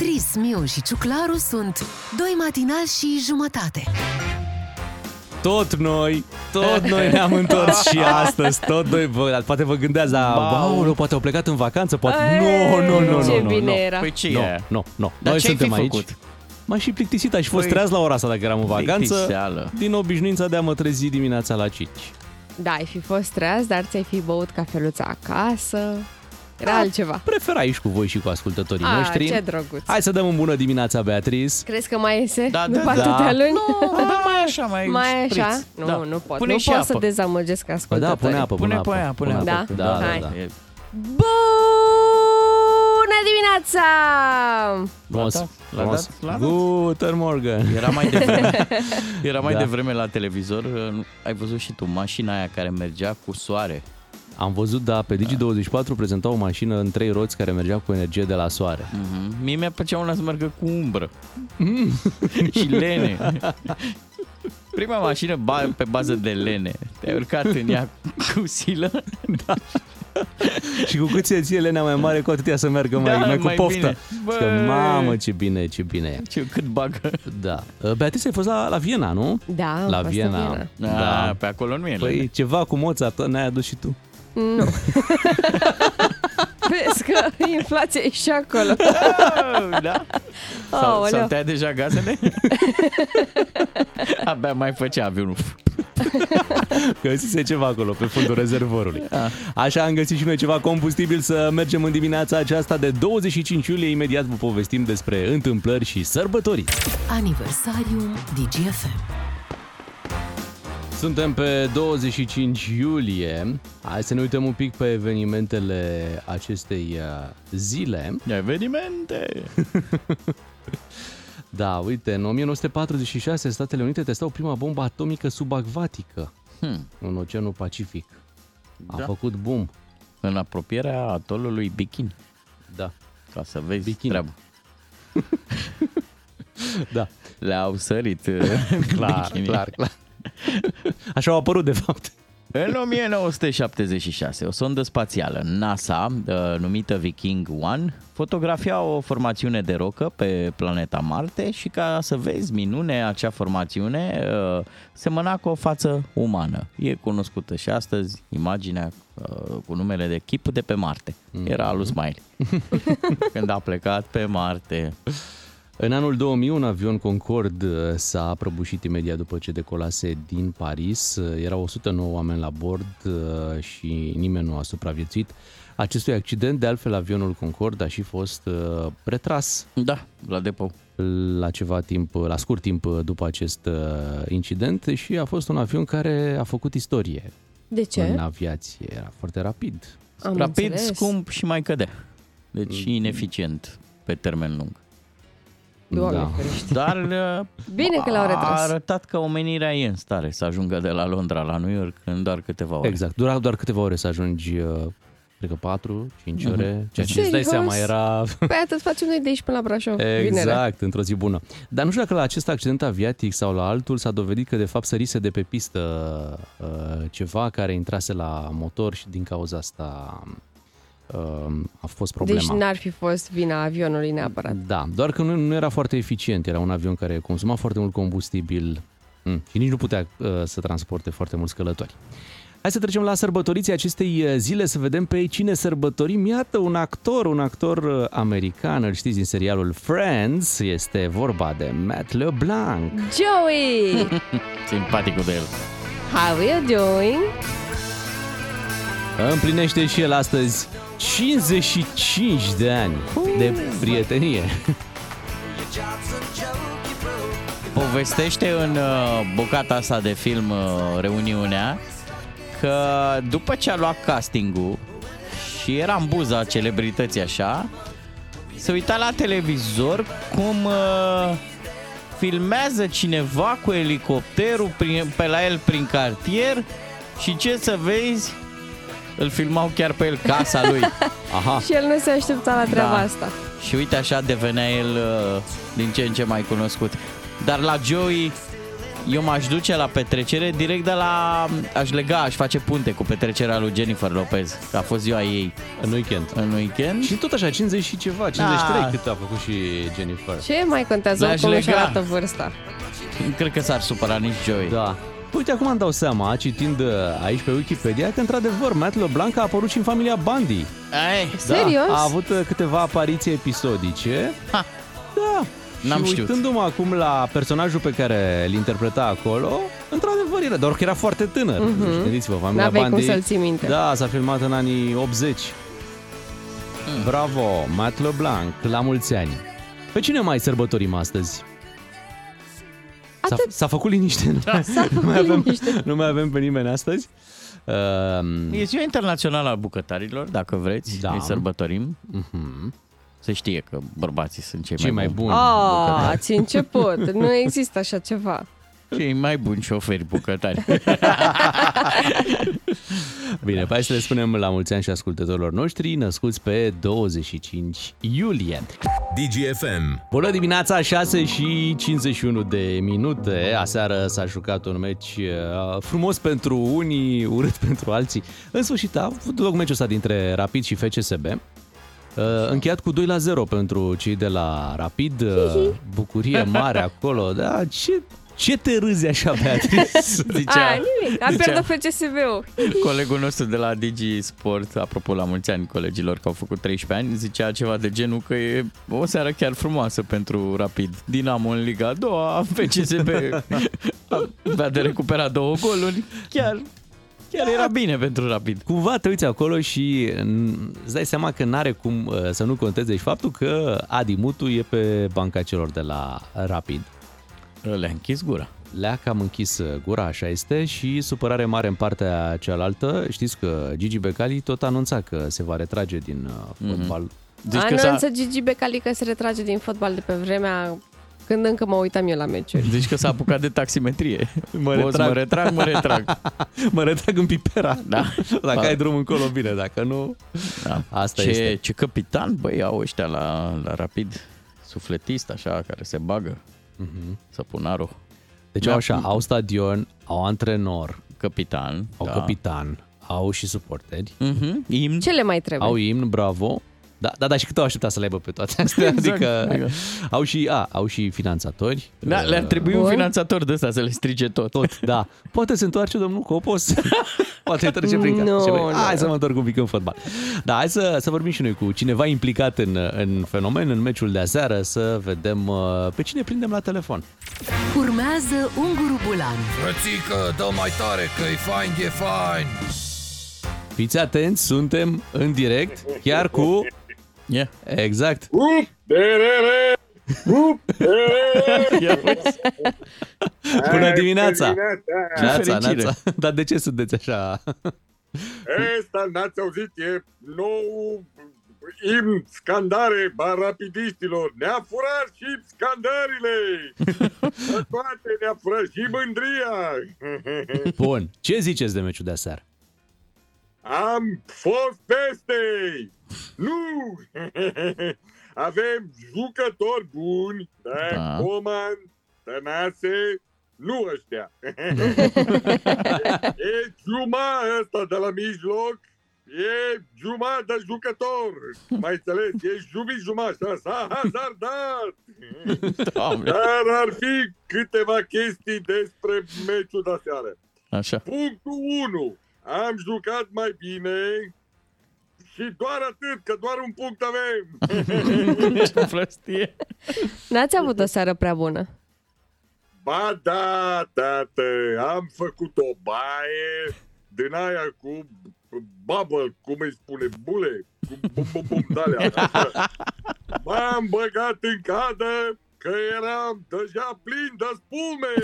Beatriz, Miu și Ciuclaru sunt doi matinali și jumătate. Tot noi, tot noi ne-am întors și astăzi, tot noi, vă, poate vă gândeați, dar, wow, poate au plecat în vacanță, poate... Nu, nu, nu, nu, Ce nu, bine nu. era. Păi ce Nu, e? nu, nu. Dar Noi ce ai suntem fi aici. făcut? M-am și plictisit, aș fi fost Păi- treaz la ora asta dacă eram în vacanță, Plictiseală. din obișnuința de a mă trezi dimineața la 5. Da, ai fi fost treaz, dar ți-ai fi băut cafeluța acasă. Era Da. altceva. Prefer și cu voi și cu ascultătorii Ah, noștri. ce drăguț. Hai să dăm în bună dimineața, Beatriz. Crezi că mai iese Da, da, după da. atâtea luni? Nu, dar mai așa, mai mai șpriț. așa? Nu, Da. nu pot. Pune nu și pot apă. să dezamăgesc Păi ascultătorii. da, pune apă, Pune apă. pe aia, pune apă. apă. Da, Da? da, Hai. da. E- Bună dimineața! Frumos, dat? L-a frumos. dat? L-a dat? Guten Morgen. Era mai devreme, era mai Da. devreme la televizor, uh, ai văzut și tu, mașina aia care mergea cu soare. Am văzut, da, pe Digi24 prezenta o mașină în trei roți care mergea cu energie de la soare. Mm-hmm. Mie mi-a plăcea una să meargă cu umbră. și lene. Prima mașină ba- pe bază de lene. Te-ai urcat în ea cu silă? Da. Și cu cât se ție lenea mai mare, cu atât ea să meargă mai, Da, mai cu mai poftă. bine. Bă... Că, mamă, ce bine, ce bine e. Ce cât bagă. Da. Beatrice, ai fost la, la Viena, nu? Da, am la fost în Viena. Viena. Da. Pe acolo nu e lene. Păi ceva cu Mozart, ne-ai adus și tu. Nu. Vezi că inflația e și acolo. da? S-au, Aoleu. s-au tăiat deja gazele? Abia mai făcea avionul. Găsise ceva acolo, pe fundul rezervorului. Așa am găsit și noi ceva combustibil să mergem în dimineața aceasta de 25 iulie. Imediat vă povestim despre întâmplări și sărbători. Aniversariul DGFM. Suntem pe 25 iulie. Hai să ne uităm un pic pe evenimentele acestei uh, zile. Evenimente! Da, uite, în 1946 Statele Unite testau prima bombă atomică subacvatică Hmm. în Oceanul Pacific. A Da. făcut boom. În apropierea atolului Bikini. Da. Ca să vezi Bikini. treaba. Da. Le-au sărit Clar, bikini. clar, clar. Așa au apărut, de fapt. În 1976, o sondă spațială NASA, uh, numită Viking 1, fotografia o formațiune de rocă pe planeta Marte și ca să vezi minune, acea formațiune uh, semăna cu o față umană. E cunoscută și astăzi imaginea uh, cu numele de chip de pe Marte. Era al lui Smiley. Când a plecat pe Marte. În anul 2000, un avion Concorde uh, s-a prăbușit imediat după ce decolase din Paris. Uh, Erau 109 oameni la bord uh, și nimeni nu a supraviețuit. Acestui accident, de altfel, avionul Concorde a și fost uh, retras Da, la depou. la ceva timp, la scurt timp după acest uh, incident și a fost un avion care a făcut istorie De ce? în aviație. Era foarte rapid. Am Rapid, înțeles. scump și mai cădea. Deci Mm. ineficient pe termen lung. Doamne Da. ferește. Dar uh, Bine că l-au a retras. arătat că omenirea e în stare să ajungă de la Londra la New York în doar câteva ore. Exact. Dura doar câteva ore să ajungi, uh, cred că 4, 5 Mhm. ore. Ceea ce îți dai Serios? seama era Păi atât facem noi de aici până la Brașov. Vinerea. Exact, într-o zi bună. Dar nu știu dacă la acest accident aviatic sau la altul s-a dovedit că de fapt sărise de pe pistă uh, ceva care intrase la motor și din cauza asta uh, a fost problema. Deci n-ar fi fost vina avionului neapărat. Da, doar că nu, nu era foarte eficient. Era un avion care consuma foarte mult combustibil mm, și nici nu putea uh, să transporte foarte mulți călători. Hai să trecem la sărbătoriții acestei uh, zile, să vedem pe cine sărbătorim. Iată un actor, un actor uh, american, îl știți din serialul Friends, este vorba de Matt LeBlanc. Joey! Simpaticul de el. How are you doing? Împlinește și el astăzi 55 de ani de prietenie. Povestește în uh, bucata asta de film uh, Reuniunea că după ce a luat castingul și era în buza celebrității așa, se uita la televizor cum uh, filmează cineva cu elicopterul prin, pe la el prin cartier și ce să vezi, îl filmau chiar pe el casa lui. Aha. Și el nu se aștepta la treaba Da. asta. Și uite așa devenea el uh, din ce în ce mai cunoscut. Dar la Joey Eu m-aș duce la petrecere direct de la... Aș lega, aș face punte cu petrecerea lui Jennifer Lopez, că a fost ziua ei În weekend. în weekend. Și tot așa, 50 și ceva, 53 Da. cât a făcut și Jennifer. Ce mai contează Le-aș cum își lega. arată vârsta? Nu cred că s-ar supăra nici Joey. Da. Uite, acum îmi dau seama, citind uh, aici pe Wikipedia, că într-adevăr Matt LeBlanc a apărut și în familia Bundy. Ai, Serios? Da, a avut uh, câteva apariții episodice. Ha. Da. N-am și știut. uitându-mă acum la personajul pe care îl interpreta acolo, într-adevăr era, doar că era foarte tânăr. Mhm. Și Gândiți-vă, familia N-aveai cum Bundy... să-l ții minte. Da, s-a filmat în anii 80. Mm. Bravo, Matt LeBlanc, la mulți ani. Pe cine mai sărbătorim astăzi? S-a, Atât. s-a făcut liniște, nu, mai, S-a nu, făcut mai avem, liniște. nu mai avem pe nimeni astăzi. Uh, E ziua internațională a bucătarilor, dacă vreți, Da. îi sărbătorim. uh-huh. Se știe că bărbații sunt cei, Cei mai buni. buni. Ah, ați început. Nu există așa ceva. Cei mai buni șoferi bucătari. Bine, hai să le spunem la mulți ani și ascultătorilor noștri, născuți pe 25 iulie. DGFM. Bună dimineața, 6 și 51 de minute. Aseară s-a jucat un meci uh, frumos pentru unii, urât pentru alții. În sfârșit a avut loc meciul ăsta dintre Rapid și FCSB. Uh, Încheiat cu 2 la 0 pentru cei de la Rapid. Uh, Bucurie mare acolo. Da, ce, ce te râzi așa, Beatrice? Zicea, A, nimic. A zicea pierdut FCSB-ul. colegul nostru de la Digi Sport, apropo la mulți ani colegilor că au făcut 13 ani, zicea ceva de genul că e o seară chiar frumoasă pentru Rapid. Dinamo în Liga a doua, FCSB avea de recuperat două goluri. Chiar, chiar era bine pentru Rapid. Cumva te uiți acolo și mm, îți dai seama că n-are cum uh, să nu conteze și faptul că Adi Mutu e pe banca celor de la Rapid. Le-a închis gura. Le-a cam închis uh, gura, așa este, și supărare mare în partea cealaltă. Știți că Gigi Becali tot anunța că se va retrage din uh, fotbal. Deci că s-a, Anunță Gigi Becali că se retrage din fotbal de pe vremea când încă mă uitam eu la meciuri. deci că s-a apucat de taximetrie. Mă Boss, retrag. mă retrag, mă retrag. mă retrag în pipera. Da. Dacă ai drum încolo, bine, dacă nu... Da. Asta ce, este. ce capitan, băi, au ăștia la, la Rapid. Sufletist, așa, care se bagă. Mhm. Săpunarul. Deci Da. au așa, au stadion, au antrenor, Capitan. au da. capitan, au și suporteri, Mhm. Imn. Ce le mai trebuie? au imn, bravo. Da, da, da, și cât au așteptat să le aibă pe toate astea? Exact, Adică exact. au și, a, au și finanțatori. Da, le-ar trebui un Bun. finanțator de ăsta să le strige tot. Tot, da. Poate se întoarce domnul Copos. Poate trece prin casă. Nu, Și băi, nu. Hai să mă întorc un pic în fotbal. Da, hai să, să vorbim și noi cu cineva implicat în, în fenomen, în meciul de aseară, să vedem uh, pe cine prindem la telefon. Urmează Unguru Bulan Frățică, dă mai tare că e fain, e fain. Fiți atenți, suntem în direct, chiar cu... Yeah. Exact. Ia uite. Bună dimineața! Neața, fericire. neața. Dar de ce sunteți așa? Ăsta n-ați auzit, e nou imn, scandare a rapidiștilor. Ne-a furat și scandările. Pe toate ne-a furat și mândria. Bun. Ce ziceți de meciul de aseară? Am fost peste. Nu! Avem jucători buni, da, Da. Coman, Tănase, nu ăștia. e Juma ăsta de la mijloc, e Juma de jucător. Mai înțeles? E Jumi Juma, așa, s-a hazardat. Doamne. Dar ar fi câteva chestii despre meciul de seară. Așa. Punctul 1. Am jucat mai bine și doar atât, că doar un punct avem. Ce prostie. N-ați avut o seară prea bună. Ba da, tată, am făcut o baie din aia cu bubble, cum îi spune, bule, cu bum bum bum de M-am băgat în cadă că eram deja plin de spume.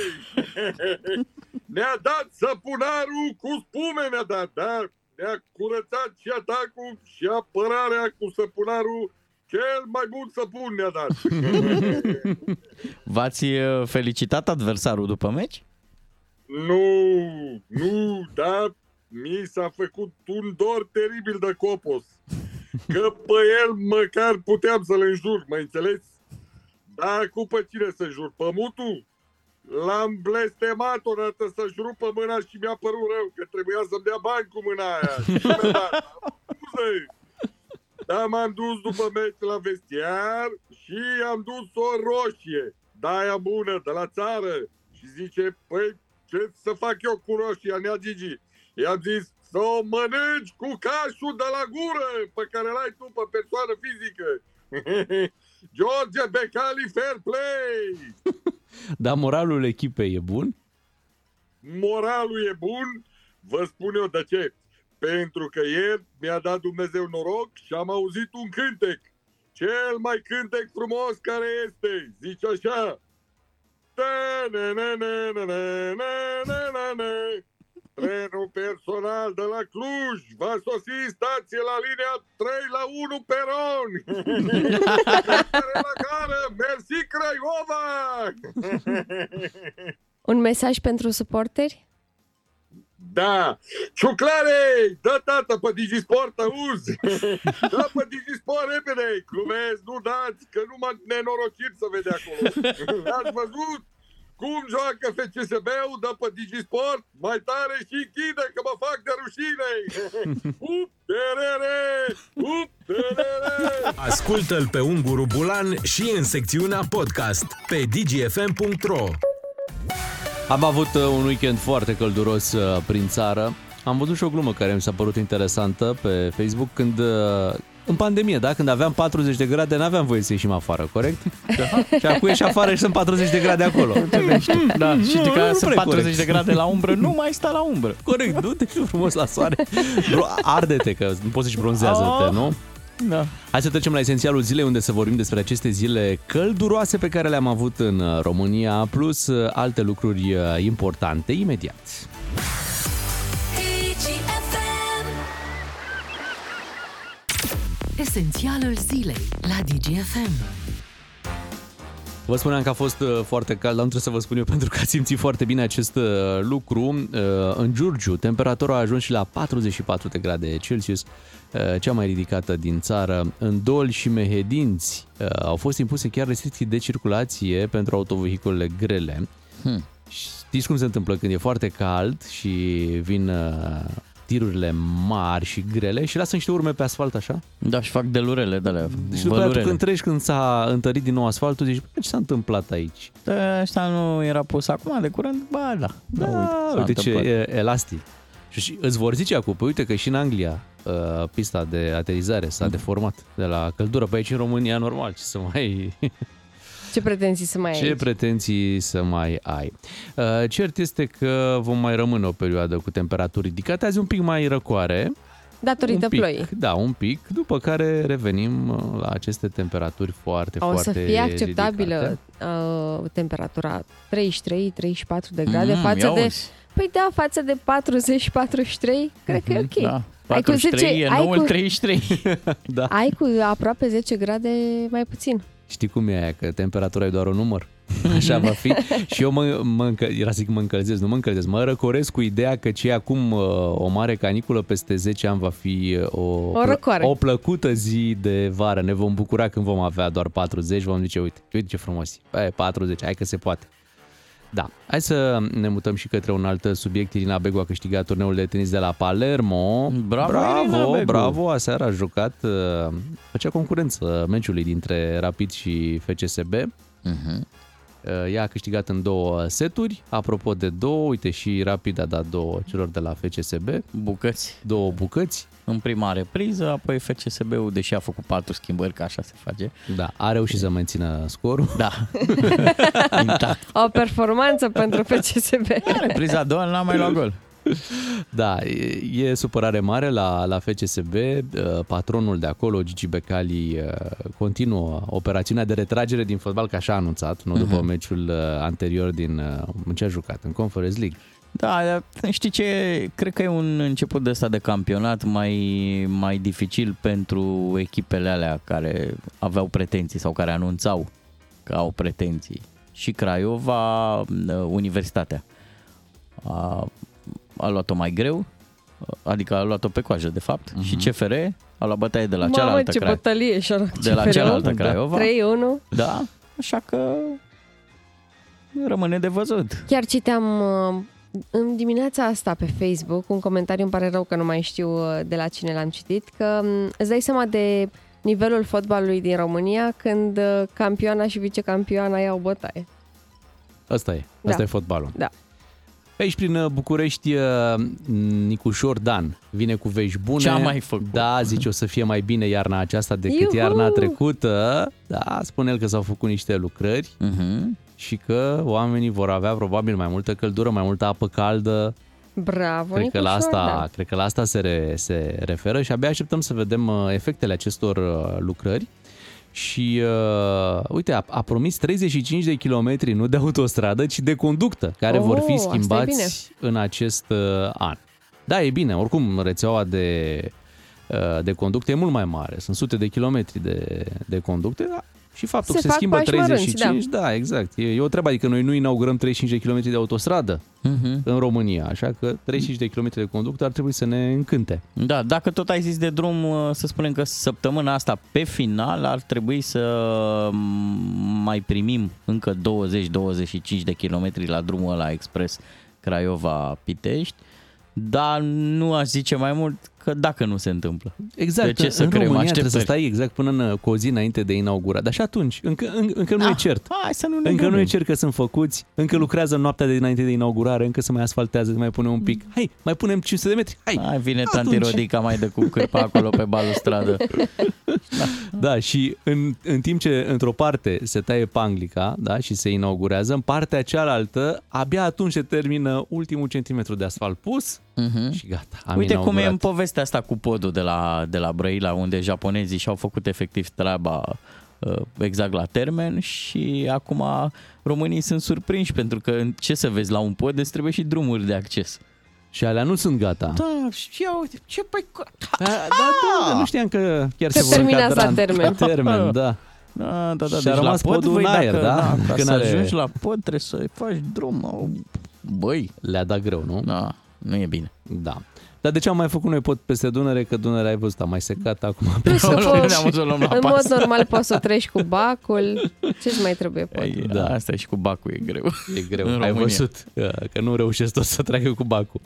ne-a dat săpunarul cu spume, ne-a dat, da? Ne-a curățat și atacul și apărarea cu săpunarul. Cel mai bun săpun ne-a dat. V-ați uh, felicitat adversarul după meci? Nu, nu, da, mi s-a făcut un dor teribil de copos. Că pe el măcar puteam să-l înjur, mă înțeles? Dar cu pe cine să jur? Pe mutu? L-am blestemat odată să-și rupă mâna și mi-a părut rău că trebuia să-mi dea bani cu mâna aia. Și mi-a dat. Scuze. Da, m-am dus după meci la vestiar și am dus o roșie, de aia bună, de la țară. Și zice, păi ce să fac eu cu roșia, nea Gigi? I-am zis, să o mănânci cu cașul de la gură pe care l-ai tu pe persoană fizică. George Becali Fair Play! Dar moralul echipei e bun? Moralul e bun, vă spun eu de ce. Pentru că ieri mi-a dat Dumnezeu noroc și am auzit un cântec. Cel mai cântec frumos care este. Zice așa. Trenul personal de la Cluj va sosi stație la linia 3 la 1 peron. la gară, mersi Craiova! Un mesaj pentru suporteri? Da! Ciuclare! Dă tată pe Digisport, auzi! Dă pe Digisport repede! Glumesc, nu dați, că nu m-a nenorocit să vede acolo. Ați văzut? Cum joacă FCSB-ul, dă pe Digisport, mai tare și închide, că mă fac de rușine! Up, terere! Up, terere! Ascultă-l pe Unguru Bulan și în secțiunea podcast pe dgfm.ro Am avut uh, un weekend foarte călduros uh, prin țară. Am văzut și o glumă care mi s-a părut interesantă pe Facebook când uh, în pandemie, da? Când aveam 40 de grade, n-aveam voie să ieșim afară, corect? Da. și acum ieși afară și sunt 40 de grade acolo. Da, și Nu, că nu sunt prea 40 corect. de grade la umbră, nu mai sta la umbră. Corect, du-te și frumos la soare. Bro, arde-te, că nu poți să-și bronzează-te, Oh. nu? Da. Hai să trecem la esențialul zilei, unde să vorbim despre aceste zile călduroase pe care le-am avut în uh, România, plus uh, alte lucruri uh, importante, imediat. Esențialul zilei la DGFM. Vă spuneam că a fost uh, foarte cald, dar nu trebuie să vă spun eu pentru că ați simțit foarte bine acest uh, lucru. Uh, În Giurgiu, temperatura a ajuns și la 44 de grade Celsius, uh, cea mai ridicată din țară. În Dol și Mehedinți uh, au fost impuse chiar restricții de circulație pentru autovehiculele grele. Hmm. Știți cum se întâmplă când e foarte cald și vin uh, tirurile mari și grele și lasă niște urme pe asfalt așa? Da, și fac delurele de alea. Și după aceea tu când treci când s-a întărit din nou asfaltul, zici, "Bă, ce s-a întâmplat aici? Da, Asta nu era pus acum de curând? Ba, da. Da, uite, s-a uite ce întâmplat. e elastic. Și, și îți vor zice acum, păi uite că și în Anglia uh, pista de aterizare s-a deformat de la căldură. Pe aici în România normal, ce să mai... Ce pretenții să mai ai ce aici? pretenții să mai ai? Uh, cert este că vom mai rămâne o perioadă cu temperaturi ridicate, azi un pic mai răcoare. Datorită un pic, ploii. Da, un pic, după care revenim uh, la aceste temperaturi foarte, O să foarte fie acceptabilă ridicate. uh, temperatura 33-34 de grade Mm, față ia de... uzi. Păi da, față de 40-43, cred că e ok. Da. Ai cu 43 10 e ai noul cu- 33. da. Ai cu aproape 10 grade mai puțin. Știi cum e aia, că temperatura e doar un număr? Așa va fi. Și eu mă, mă încă, era să zic mă încălzesc, nu mă încălzesc, mă răcoresc cu ideea că ce e acum uh, o mare caniculă peste 10 ani va fi uh, o, O răcoare. o plăcută zi de vară. Ne vom bucura când vom avea doar 40, vom zice, uite, uite ce frumos e. e 40, hai că se poate. Da, hai să ne mutăm și către un alt subiect. Irina Begu a câștigat turneul de tenis de la Palermo. Bravo, bravo, Irina Begu! bravo aseară a jucat, uh, făcea concurență meciului dintre Rapid și FCSB. Mhm. Uh, Ea a câștigat în două seturi. Apropo de două, uite și Rapid a dat două celor de la FCSB. Bucăți. Două bucăți. În prima repriză, apoi FCSB-ul, deși a făcut patru schimbări, că așa se face. Da, a reușit să mențină scorul. Da. Intact. O performanță pentru FCSB. Repriza a doua n-a mai luat gol. Da, e, e supărare mare la, la FCSB. Uh, Patronul de acolo, Gigi Becali, uh, continuă operațiunea de retragere din fotbal, că așa a anunțat, nu după Mhm. meciul uh, anterior din... uh, În ce a jucat? În Conference League. Da, dar știi ce? Cred că e un început de ăsta de campionat mai, mai dificil pentru echipele alea care aveau pretenții sau care anunțau că au pretenții. Și Craiova, Universitatea. A, a luat-o mai greu, adică a luat-o pe coajă, de fapt, uh-huh. și CFR a luat bătaie de la Mamă, cealaltă ce Crai- bătălie și-a luat de la CFR-ul. cealaltă Da. Craiova. 3-1. Da, așa că rămâne de văzut. Chiar citeam uh, în dimineața asta pe Facebook un comentariu, îmi pare rău că nu mai știu uh, de la cine l-am citit, că um, îți dai seama de nivelul fotbalului din România când uh, campioana și vicecampioana iau bătaie. Asta e, Da. asta e fotbalul. Da. Aici prin uh, București, uh, Nicușor Dan vine cu vești bune. Ce-a mai făcut? Da, zice o să fie mai bine iarna aceasta decât Iuhu! iarna trecută. Da, spune el că s-au făcut niște lucrări Uh-huh. Și că oamenii vor avea probabil mai multă căldură, mai multă apă caldă. Bravo, Cred că, la Nicușor, asta, da. cred că la asta se, re, se referă și abia așteptăm să vedem uh, efectele acestor uh, lucrări. Și uh, uite, a, a promis 35 de kilometri, nu de autostradă, ci de conductă, care Oh, vor fi asta e schimbați în acest uh, an. Da, e bine, oricum rețeaua de, uh, de conducte e mult mai mare, sunt sute de kilometri de, de conducte, da, și faptul Se că se fac schimbă pași mărunți, 35, da. da, exact. E, e o treabă, adică noi nu inaugurăm 35 de kilometri de autostradă Uh-huh. în România, așa că 35 de kilometri de conductă ar trebui să ne încânte. Da, dacă tot ai zis de drum, uh, să spunem că săptămâna asta, pe final, ar trebui să mm, mai primim încă 20-25 de kilometri la drumul ăla expres Craiova-Pitești, dar nu aș zice mai mult că dacă nu se întâmplă. Exact, De ce să în creăm România trebuie să așteptări? stai exact până în, cu o zi înainte de inaugurare. Dar și atunci, încă, încă, încă nu e cert. Hai să nu ne Încă nu e grăbim. cert că sunt făcuți, încă lucrează noaptea de înainte de inaugurare, încă se mai asfaltează, se mai pune un pic. Hai, mai punem 500 de metri. Hai. Hai, vine Atunci. tanti Rodica mai de cu cârpa acolo pe balustradă. Da, și în, în timp ce într-o parte se taie panglica da, și se inaugurează, în partea cealaltă, abia atunci se termină ultimul centimetru de asfalt pus Uh-huh. și gata, am Uite cum e inaugurat. în povestea asta cu podul de la, de la Brăila, unde japonezii și-au făcut efectiv treaba uh, exact la termen și acum românii sunt surprinși pentru că ce să vezi la un pod îți trebuie și drumuri de acces. Și alea nu sunt gata. Da, și ia uite, ce păi... Da, da, da, nu știam că chiar Se se, vor terminați încadra la în- termen. La termen, da. Da, da, da, Și a deci rămas la pod, podul voi, în aer, dacă, da? ca Când să are- ajungi la pod trebuie să faci drum. au- Băi, Le-a dat greu, nu? da, nu e bine. Da. Dar de ce am mai făcut noi pod peste Dunăre? Că Dunărea ai văzut, a mai secat acum. Plus că Acolo poți, ne-am să o luăm la în mod pas. normal poți să treci cu bacul. Ce-ți mai trebuie pot? Ei, Da. da. Asta e și cu bacul e greu. E greu, În ai România. văzut uh, că nu reușesc tot să treacă cu bacul.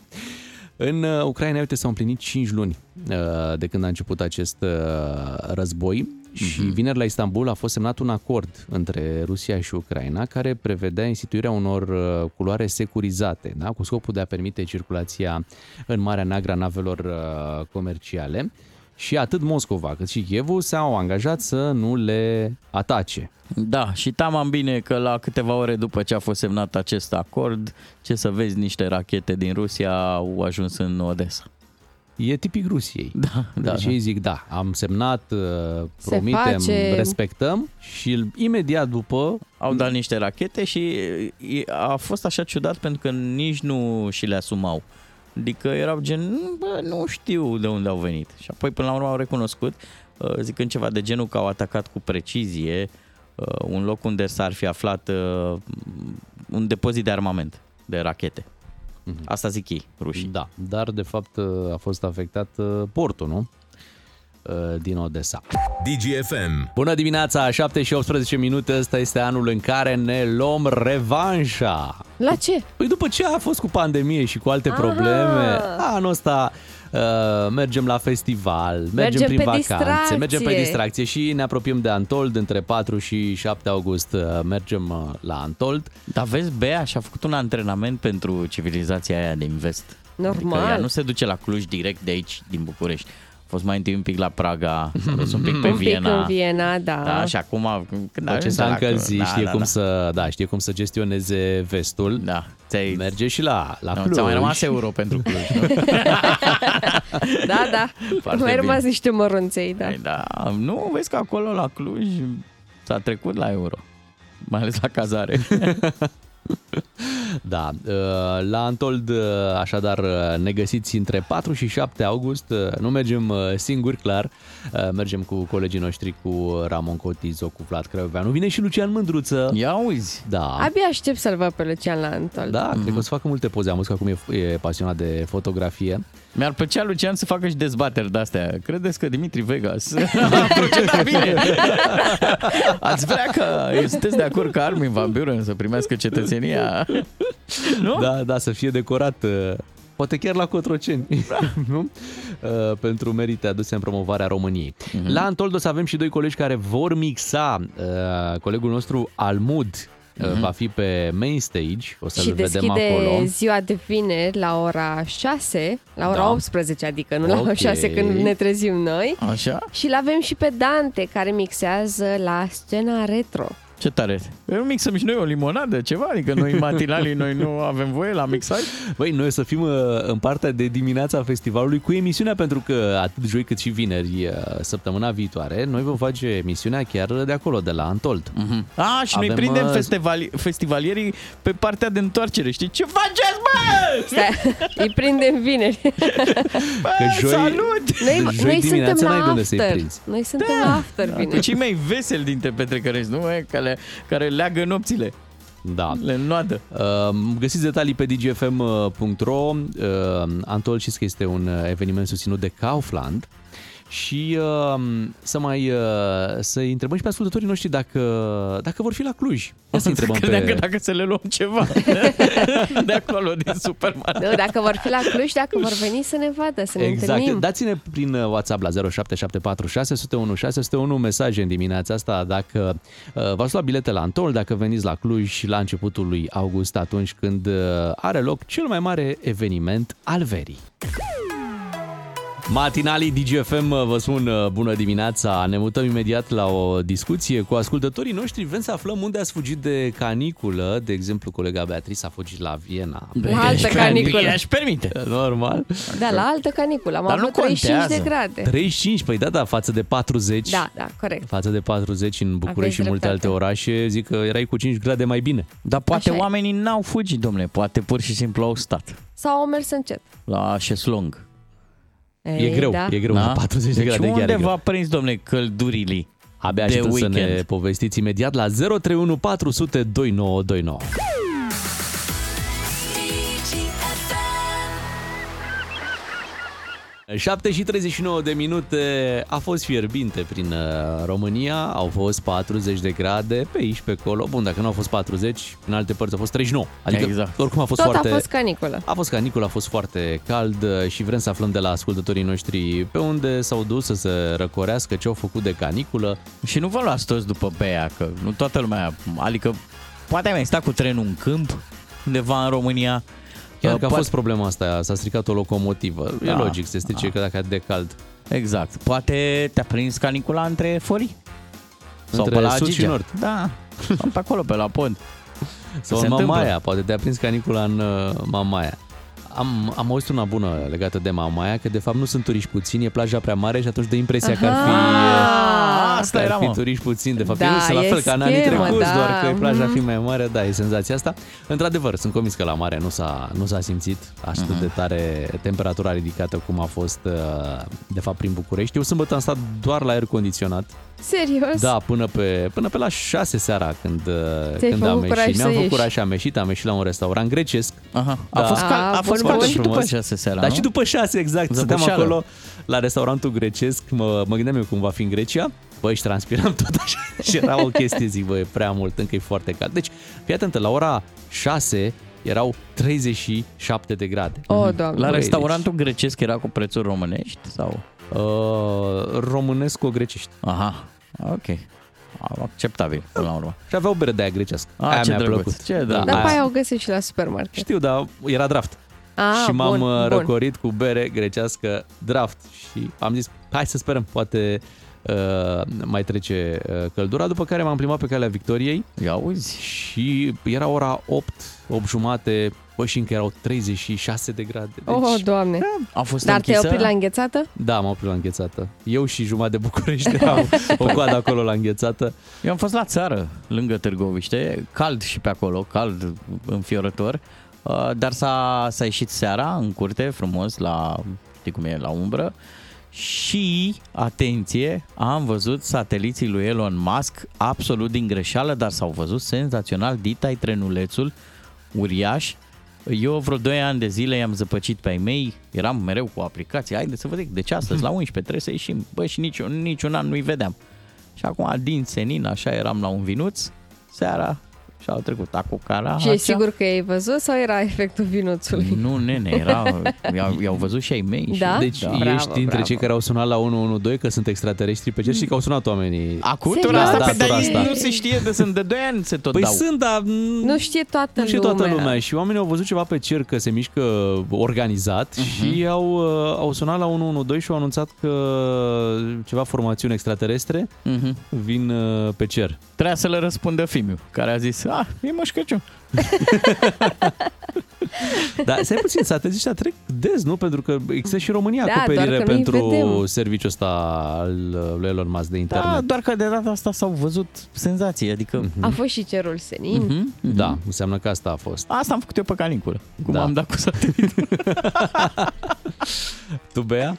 În uh, Ucraina, uite, s-au împlinit 5 luni uh, de când a început acest uh, război și vineri la Istanbul a fost semnat un acord între Rusia și Ucraina care prevedea instituirea unor uh, culoare securizate, da? cu scopul de a permite circulația în Marea Neagră a navelor uh, comerciale. Și atât Moscova cât și Kievul s-au angajat să nu le atace. Da, și tamam bine că la câteva ore după ce a fost semnat acest acord, ce să vezi, niște rachete din Rusia au ajuns în Odessa. E tipic Rusiei. Da, da, Deci da. ei zic, da, am semnat, uh, Se promitem, face. respectăm și imediat după, Au dat niște rachete și e- a fost așa ciudat pentru că nici nu și le asumau. Adică erau gen, bă, nu știu de unde au venit. Și apoi până la urmă au recunoscut, uh, zicând ceva de genul că au atacat cu precizie uh, un loc unde s-ar fi aflat uh, un depozit de armament, de rachete. Asta zic ei, rușii. da, dar de fapt uh, a fost afectat uh, portul, nu? Uh, Din Odessa. DGFM. Bună dimineața, 7 și 18 minute, ăsta este anul în care ne luăm revanșa. La ce? Păi după ce a fost cu pandemie și cu alte Aha. probleme, anul ăsta uh, mergem la festival, mergem, Mergem prin pe vacanțe, distracție. mergem pe distracție și ne apropiem de Antold între 4 și 7 august. uh, Mergem uh, la Antold. Dar vezi, Bea și-a făcut un antrenament pentru civilizația aia din vest. Normal. Adică ea nu se duce la Cluj direct de aici, din București. A fost mai întâi un pic la Praga, s-a dus un pic pe Un pic Viena. în Viena, da. Da, și acum când După ce ajunge s-a la încălzit, da, știe, da, cum da. Să, da, știe cum să gestioneze vestul. Da, ți-ai, Merge și la, la nu, Cluj. ți-a mai rămas euro pentru Cluj, nu? Da, da. Foarte mai bine. rămas niște mărunței, da. Păi da, nu, vezi că acolo la Cluj s-a trecut la euro. Mai ales la cazare. Da, uh, la Antold, uh, așadar, uh, ne găsiți între 4 și 7 august. Uh, Nu mergem uh, singuri, clar. Uh, Mergem cu colegii noștri, cu Ramon Cotizo, cu Vlad Crăveanu. Vine și Lucian Mândruță. Ia uzi. Da. Abia aștept să-l văd pe Lucian la Antol. Da, cred că o să facă multe poze. Am văzut că acum e, e pasionat de fotografie. Mi-ar plăcea, Lucian, să facă și dezbateri de-astea. Credeți că Dimitri Vegas a procedat bine? Ați vrea că sunteți de acord că Armin Van Buren să primească cetățenia? Nu? Da, da, să fie decorat uh, poate chiar la Cotroceni, nu? Uh, pentru merite aduse în promovarea României. Uh-huh. La Antoldos avem și doi colegi care vor mixa. Uh, colegul nostru Almud uh-huh. va fi pe main stage, o să-l și vedem deschide acolo. ziua de vineri la ora 6, la ora Da. 18, adică nu la Ok. ora 6 când ne trezim noi. Așa? Și l avem și pe Dante care mixează la scena retro. Ce tare. Eu mixăm și noi o limonadă, ceva? Adică noi matinalii, noi nu avem voie la mixaj? Băi, noi o să fim uh, în partea de dimineața festivalului cu emisiunea pentru că atât joi cât și vineri uh, săptămâna viitoare noi vom face emisiunea chiar de acolo, de la Antold. Mm-hmm. A, și noi Avem, prindem uh, festivali- festivalierii pe partea de întoarcere, știi? Ce faceți, bă? Stai, îi prindem vineri. Că joi, salut! Noi, Deci joi noi suntem dimineața n-ai la de unde să-i after. prinzi. Noi suntem la after Cu vineri. cei mai veseli dintre petrecărești, nu? E, care, care leagă nopțile, Da. le înnoadă. Uh, găsiți detalii pe dgfm.ro. Uh, Antol știți că este un uh, eveniment susținut de Kaufland. Și uh, să mai uh, să întrebăm și pe ascultătorii noștri dacă, dacă vor fi la Cluj. Ia să întrebăm Credeam pe... că dacă să le luăm ceva de acolo, din supermarket. Nu, dacă vor fi la Cluj, dacă vor veni să ne vadă, să ne Exact. întâlnim. Dați-ne prin uh, WhatsApp la 0774 601 601 mesaje în dimineața asta dacă uh, v-ați luat bilete la Antol, dacă veniți la Cluj la începutul lui august, atunci când uh, are loc cel mai mare eveniment al verii. Matinalii DGFM uh, vă spun uh, bună dimineața. Ne mutăm imediat la o discuție cu ascultătorii noștri. Vrem să aflăm unde ați fugit de caniculă. De exemplu, colega Beatrice a fugit la Viena. La altă caniculă. Aș permite. Normal. Da, la altă caniculă. Am Dar nu avut 35 de contează. grade. 35, păi da, da, față de 40. Da, da, corect. Față de 40 în București Aveți și multe dreptate. alte orașe, zic că erai cu 5 grade mai bine. Dar poate Așa e. oamenii n-au fugit, domnule. Poate pur și simplu au stat Sau au mers încet. la șeslong. E greu, da. e greu la 40 de deci grade, chiar e unde greu. v-a prins, domnule, căldurile? Abia de aștept să ne weekend? povestiți imediat la 031 400 2929. 7 și 39 de minute a fost fierbinte prin uh, România, au fost 40 de grade pe aici, pe acolo. Bun, dacă nu au fost 40, în alte părți au fost 39. Adică Exact. oricum a fost Tot foarte... a fost caniculă. A fost canicul, a fost foarte cald uh, și vrem să aflăm de la ascultătorii noștri pe unde s-au dus să se răcorească, ce au făcut de caniculă. Și nu vă luați toți după bea, că nu toată lumea... Adică poate ai mai stat cu trenul în câmp, undeva în România. Chiar Uh, că a poate- fost problema asta, s-a stricat o locomotivă. E Da. logic, se strice că dacă e de cald. Exact. Poate te-a prins canicula între forii? Sau Între pe la sud și Gigea. nord. Da, sau pe acolo, pe la pont. Sau Se în întâmplă. Mamaia, poate te-a prins canicula în uh, Mamaia. Am, am auzit una bună legată de Mamaia, că de fapt nu sunt turiști puțini, e plaja prea mare și atunci dă impresia că ar fi, Aha, că asta ar era, fi mă. turiști puțini. De fapt, Da, e nu, la e fel ca în anii schemă, trecuți, da. doar că plaja ar fi Mhm. mai mare, da, e senzația asta. Într-adevăr, sunt convins că la mare nu s-a, nu s-a simțit atât Mhm. de tare temperatura ridicată cum a fost, uh, de fapt, prin București. Eu sâmbătă am stat doar la aer condiționat. Serios? Da, până pe, până pe la 6 seara când, uh, Ți-ai când făcut am curaj ieșit. să Mi-am făcut ieși. curaj și am ieșit, am ieșit la un restaurant grecesc. Aha. A Da. fost, cal- A, a fost bun, cald bun. și după Frumos. 6 seara, Dar nu? și după 6, exact. Stăteam Zăbușeală. acolo la restaurantul grecesc, mă, mă gândeam eu cum va fi în Grecia. Băi, și transpiram tot așa și era o chestie, zic, băi, e prea mult, încă e foarte cald. Deci, fii atentă, la ora 6 erau 37 de grade. O, doamne. La Băi, restaurantul grecesc era cu prețuri românești? sau? Uh, românesc-o-grecești. Aha, ok. Acceptabil, până la urmă. Și aveau bere de aia grecească. Ah, aia ce mi-a drăguț, plăcut. ce drăguț. Dar aia- pe aia o găsești și la supermarket. Știu, dar era draft. Ah, și m-am bun, uh, bun. răcorit cu bere grecească draft și am zis, hai să sperăm, poate uh, mai trece uh, căldura, după care m-am plimbat pe calea Victoriei Ia uzi. și era ora 8, 8 jumate, bă, și încă erau 36 de grade. Deci, Oh, doamne. A fost Dar te-ai închisă? oprit la înghețată? Da, m-am oprit la înghețată. Eu și jumătate de București eram o coadă acolo la înghețată. Eu am fost la țară, lângă Târgoviște, cald și pe acolo, cald înfiorător, uh, dar s-a, s-a ieșit seara în curte, frumos, la, știi cum e, la umbră, și, atenție, am văzut sateliții lui Elon Musk absolut din greșeală, dar s-au văzut senzațional, Dita trenulețul uriaș, Eu vreo 2 ani de zile i-am zăpăcit pe ai mei, eram mereu cu aplicații, haide să vedem, de ce astăzi la 11 trebuie să ieșim, bă, și niciun, niciun an nu-i vedeam. Și acum, din senin, așa eram la un vinuț, seara, și au trecut acucara. Și e sigur că ai văzut sau era efectul vinuțului? Nu, nene, era, i-au, i-au văzut și ai mei. Și, Da? Deci Da. ești Bravo, dintre bravo. cei care au sunat la 112 că sunt extraterestri pe cer și că au sunat oamenii. Acutura Serios? asta, Da, da, da, dar asta. ei nu se știe de sunt de 2 ani se tot Păi dau. sunt, dar Nu știe toată nu știe lumea. toată lumea și oamenii au văzut ceva pe cer că se mișcă organizat Mhm. și au, uh, au sunat la 112 și au anunțat că ceva formațiuni extraterestre Mhm. vin uh, pe cer. Trebuia să le răspundă Fimiu, care a zis, ah, e Moș Crăciun. Dar stai puțin, satele ăștia trec des, nu? Pentru că există și în România Da, acoperire doar că nu-i pentru vedem. serviciul ăsta al uh, lui Elon Musk de internet. Da, doar că de data asta s-au văzut senzații, adică... A fost și cerul senin. Mhm, mhm. Da, înseamnă că asta a fost. Asta am făcut eu pe canicule, cum Da. am dat cu satelit. Tu, Bea?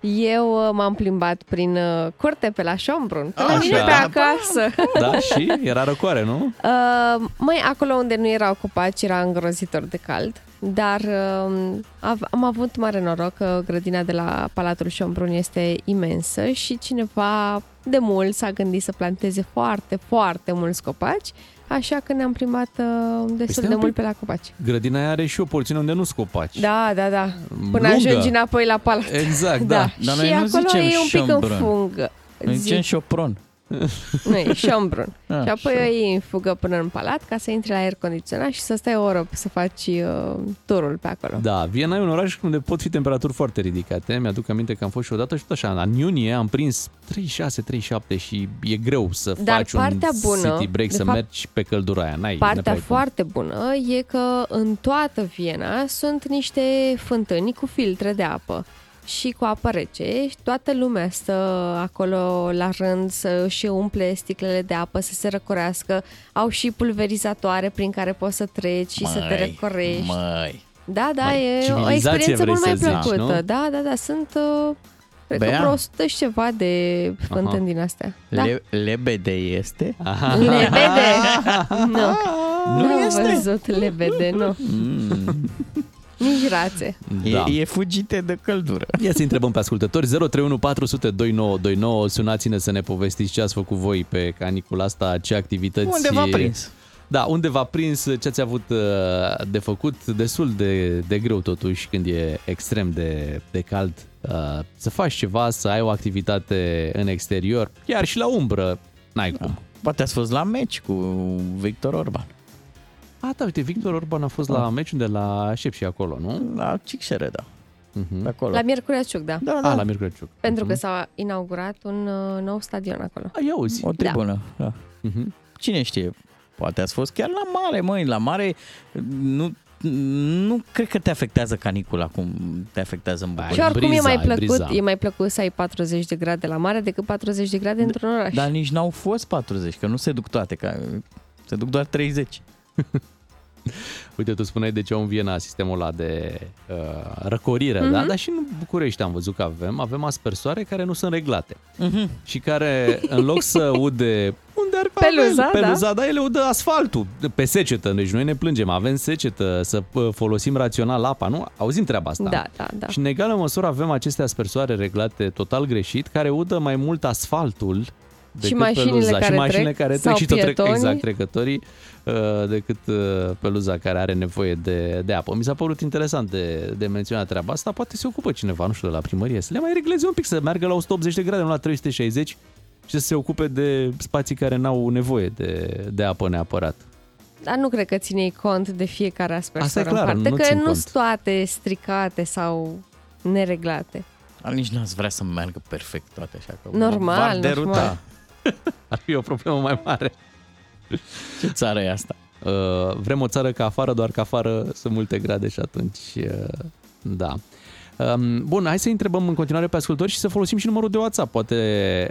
Eu uh, m-am plimbat prin uh, curte pe la Șombrun, pe la Așa. mine pe acasă. Da, și era răcoare, nu? Uh, măi, acolo unde nu erau copaci era îngrozitor de cald, dar uh, av- am avut mare noroc că grădina de la Palatul Șombrun este imensă și cineva de mult s-a gândit să planteze foarte, foarte mulți copaci, așa că ne-am plimbat uh, destul stai de un mult pic. pe la copaci. Grădina aia are și o porțiune unde nu scopaci. Da, da, da. Până Lungă. ajungi înapoi la palat. Exact, da. Dar și noi nu acolo zicem e un pic în Șombrun. fungă. Noi Zi- zicem șopron. Nu, e șombrun. Ah, și apoi o iei în fugă până în palat ca să intri la aer condiționat și să stai o oră să faci uh, turul pe acolo. Da, Viena e un oraș unde pot fi temperaturi foarte ridicate. Mi-aduc aminte că am fost și odată și tot așa, în iunie am prins 36-37 și e greu să Dar faci un partea bună, city break, de să fapt, mergi pe căldura aia. N-ai, Partea n-ai cum. foarte bună e că în toată Viena sunt niște fântâni cu filtre de apă și cu apă rece și toată lumea stă acolo la rând să își umple sticlele de apă, să se răcorească. Au și pulverizatoare prin care poți să treci și să te Măi, răcorești. Măi, Da, da, Mai e o civilizație experiență vrei mult mai să zici, plăcută. nu? Da, da, da, sunt uh, cred că Bea? vreo 100 și ceva de fântâni Aha. din astea. Da. le, lebede este? Aha. Lebede? nu. Nu Nu am este? văzut lebede, nu. Mm. Nici rațe. Da. E, e fugite de căldură. Ia să întrebăm pe ascultători 031 400 2929 Sunați-ne să ne povestiți ce ați făcut voi pe canicula asta, ce activități... Unde v-a prins? Da, unde v-a prins, ce ați avut uh, de făcut, destul de, de greu totuși când e extrem de, de cald. uh, Să faci ceva, să ai o activitate în exterior, chiar și la umbră, n-ai cum. Poate ați fost la meci cu Victor Orban. A, da, uite, Victor Orban a fost la meciul de la Șep și acolo, nu? La Cicșere, da. Uh-huh. Pe acolo. La Miercurea Ciuc, da. Da, A, da. la Mircrăciuc. Pentru că s-a inaugurat un uh, nou stadion acolo. A, ia uzi. O tribună, da. da. Uh-huh. Cine știe? Poate ați fost chiar la mare, măi, la mare nu, nu cred că te afectează canicula cum te afectează în Ai Și București. oricum e briza, mai ai plăcut, briza. e mai plăcut să ai 40 de grade la mare decât 40 de grade într-un oraș. Dar nici n-au fost 40, că nu se duc toate, că se duc doar 30. Uite, tu spuneai de ce au în Viena sistemul ăla de uh, răcorire, Mhm. da? Dar și în București am văzut că avem, avem aspersoare care nu sunt reglate Mhm. și care, în loc să ude unde ar Peluza, avem, peluza da. da, ele udă asfaltul pe secetă, deci noi ne plângem, avem secetă, să uh, folosim rațional apa, nu? Auzim treaba asta. Da, da, da. Și în egală măsură avem aceste aspersoare reglate total greșit, care udă mai mult asfaltul decât mașinile peluza. care și mașinile trec care trec sau și tot trec pietonii. exact trecătorii uh, decât uh, peluza care are nevoie de, de apă. Mi s-a părut interesant de, de menționat treaba asta. Poate se ocupă cineva, nu știu, de la primărie, să le mai regleze un pic, să meargă la 180 de grade, nu la 360 și să se ocupe de spații care n-au nevoie de, de apă neapărat. Dar nu cred că ținei cont de fiecare aspect Asta e în clar, parte, nu că țin nu cont. sunt toate stricate sau nereglate. Dar nici n-ați vrea să meargă perfect toate așa. Că Normal, v-ar deruta. normal. Ar fi o problemă mai mare. Ce țară e asta? Uh, vrem o țară ca afară, doar că afară sunt multe grade și atunci, uh, da. Um, Bun, hai să întrebăm în continuare pe ascultători și să folosim și numărul de WhatsApp. Poate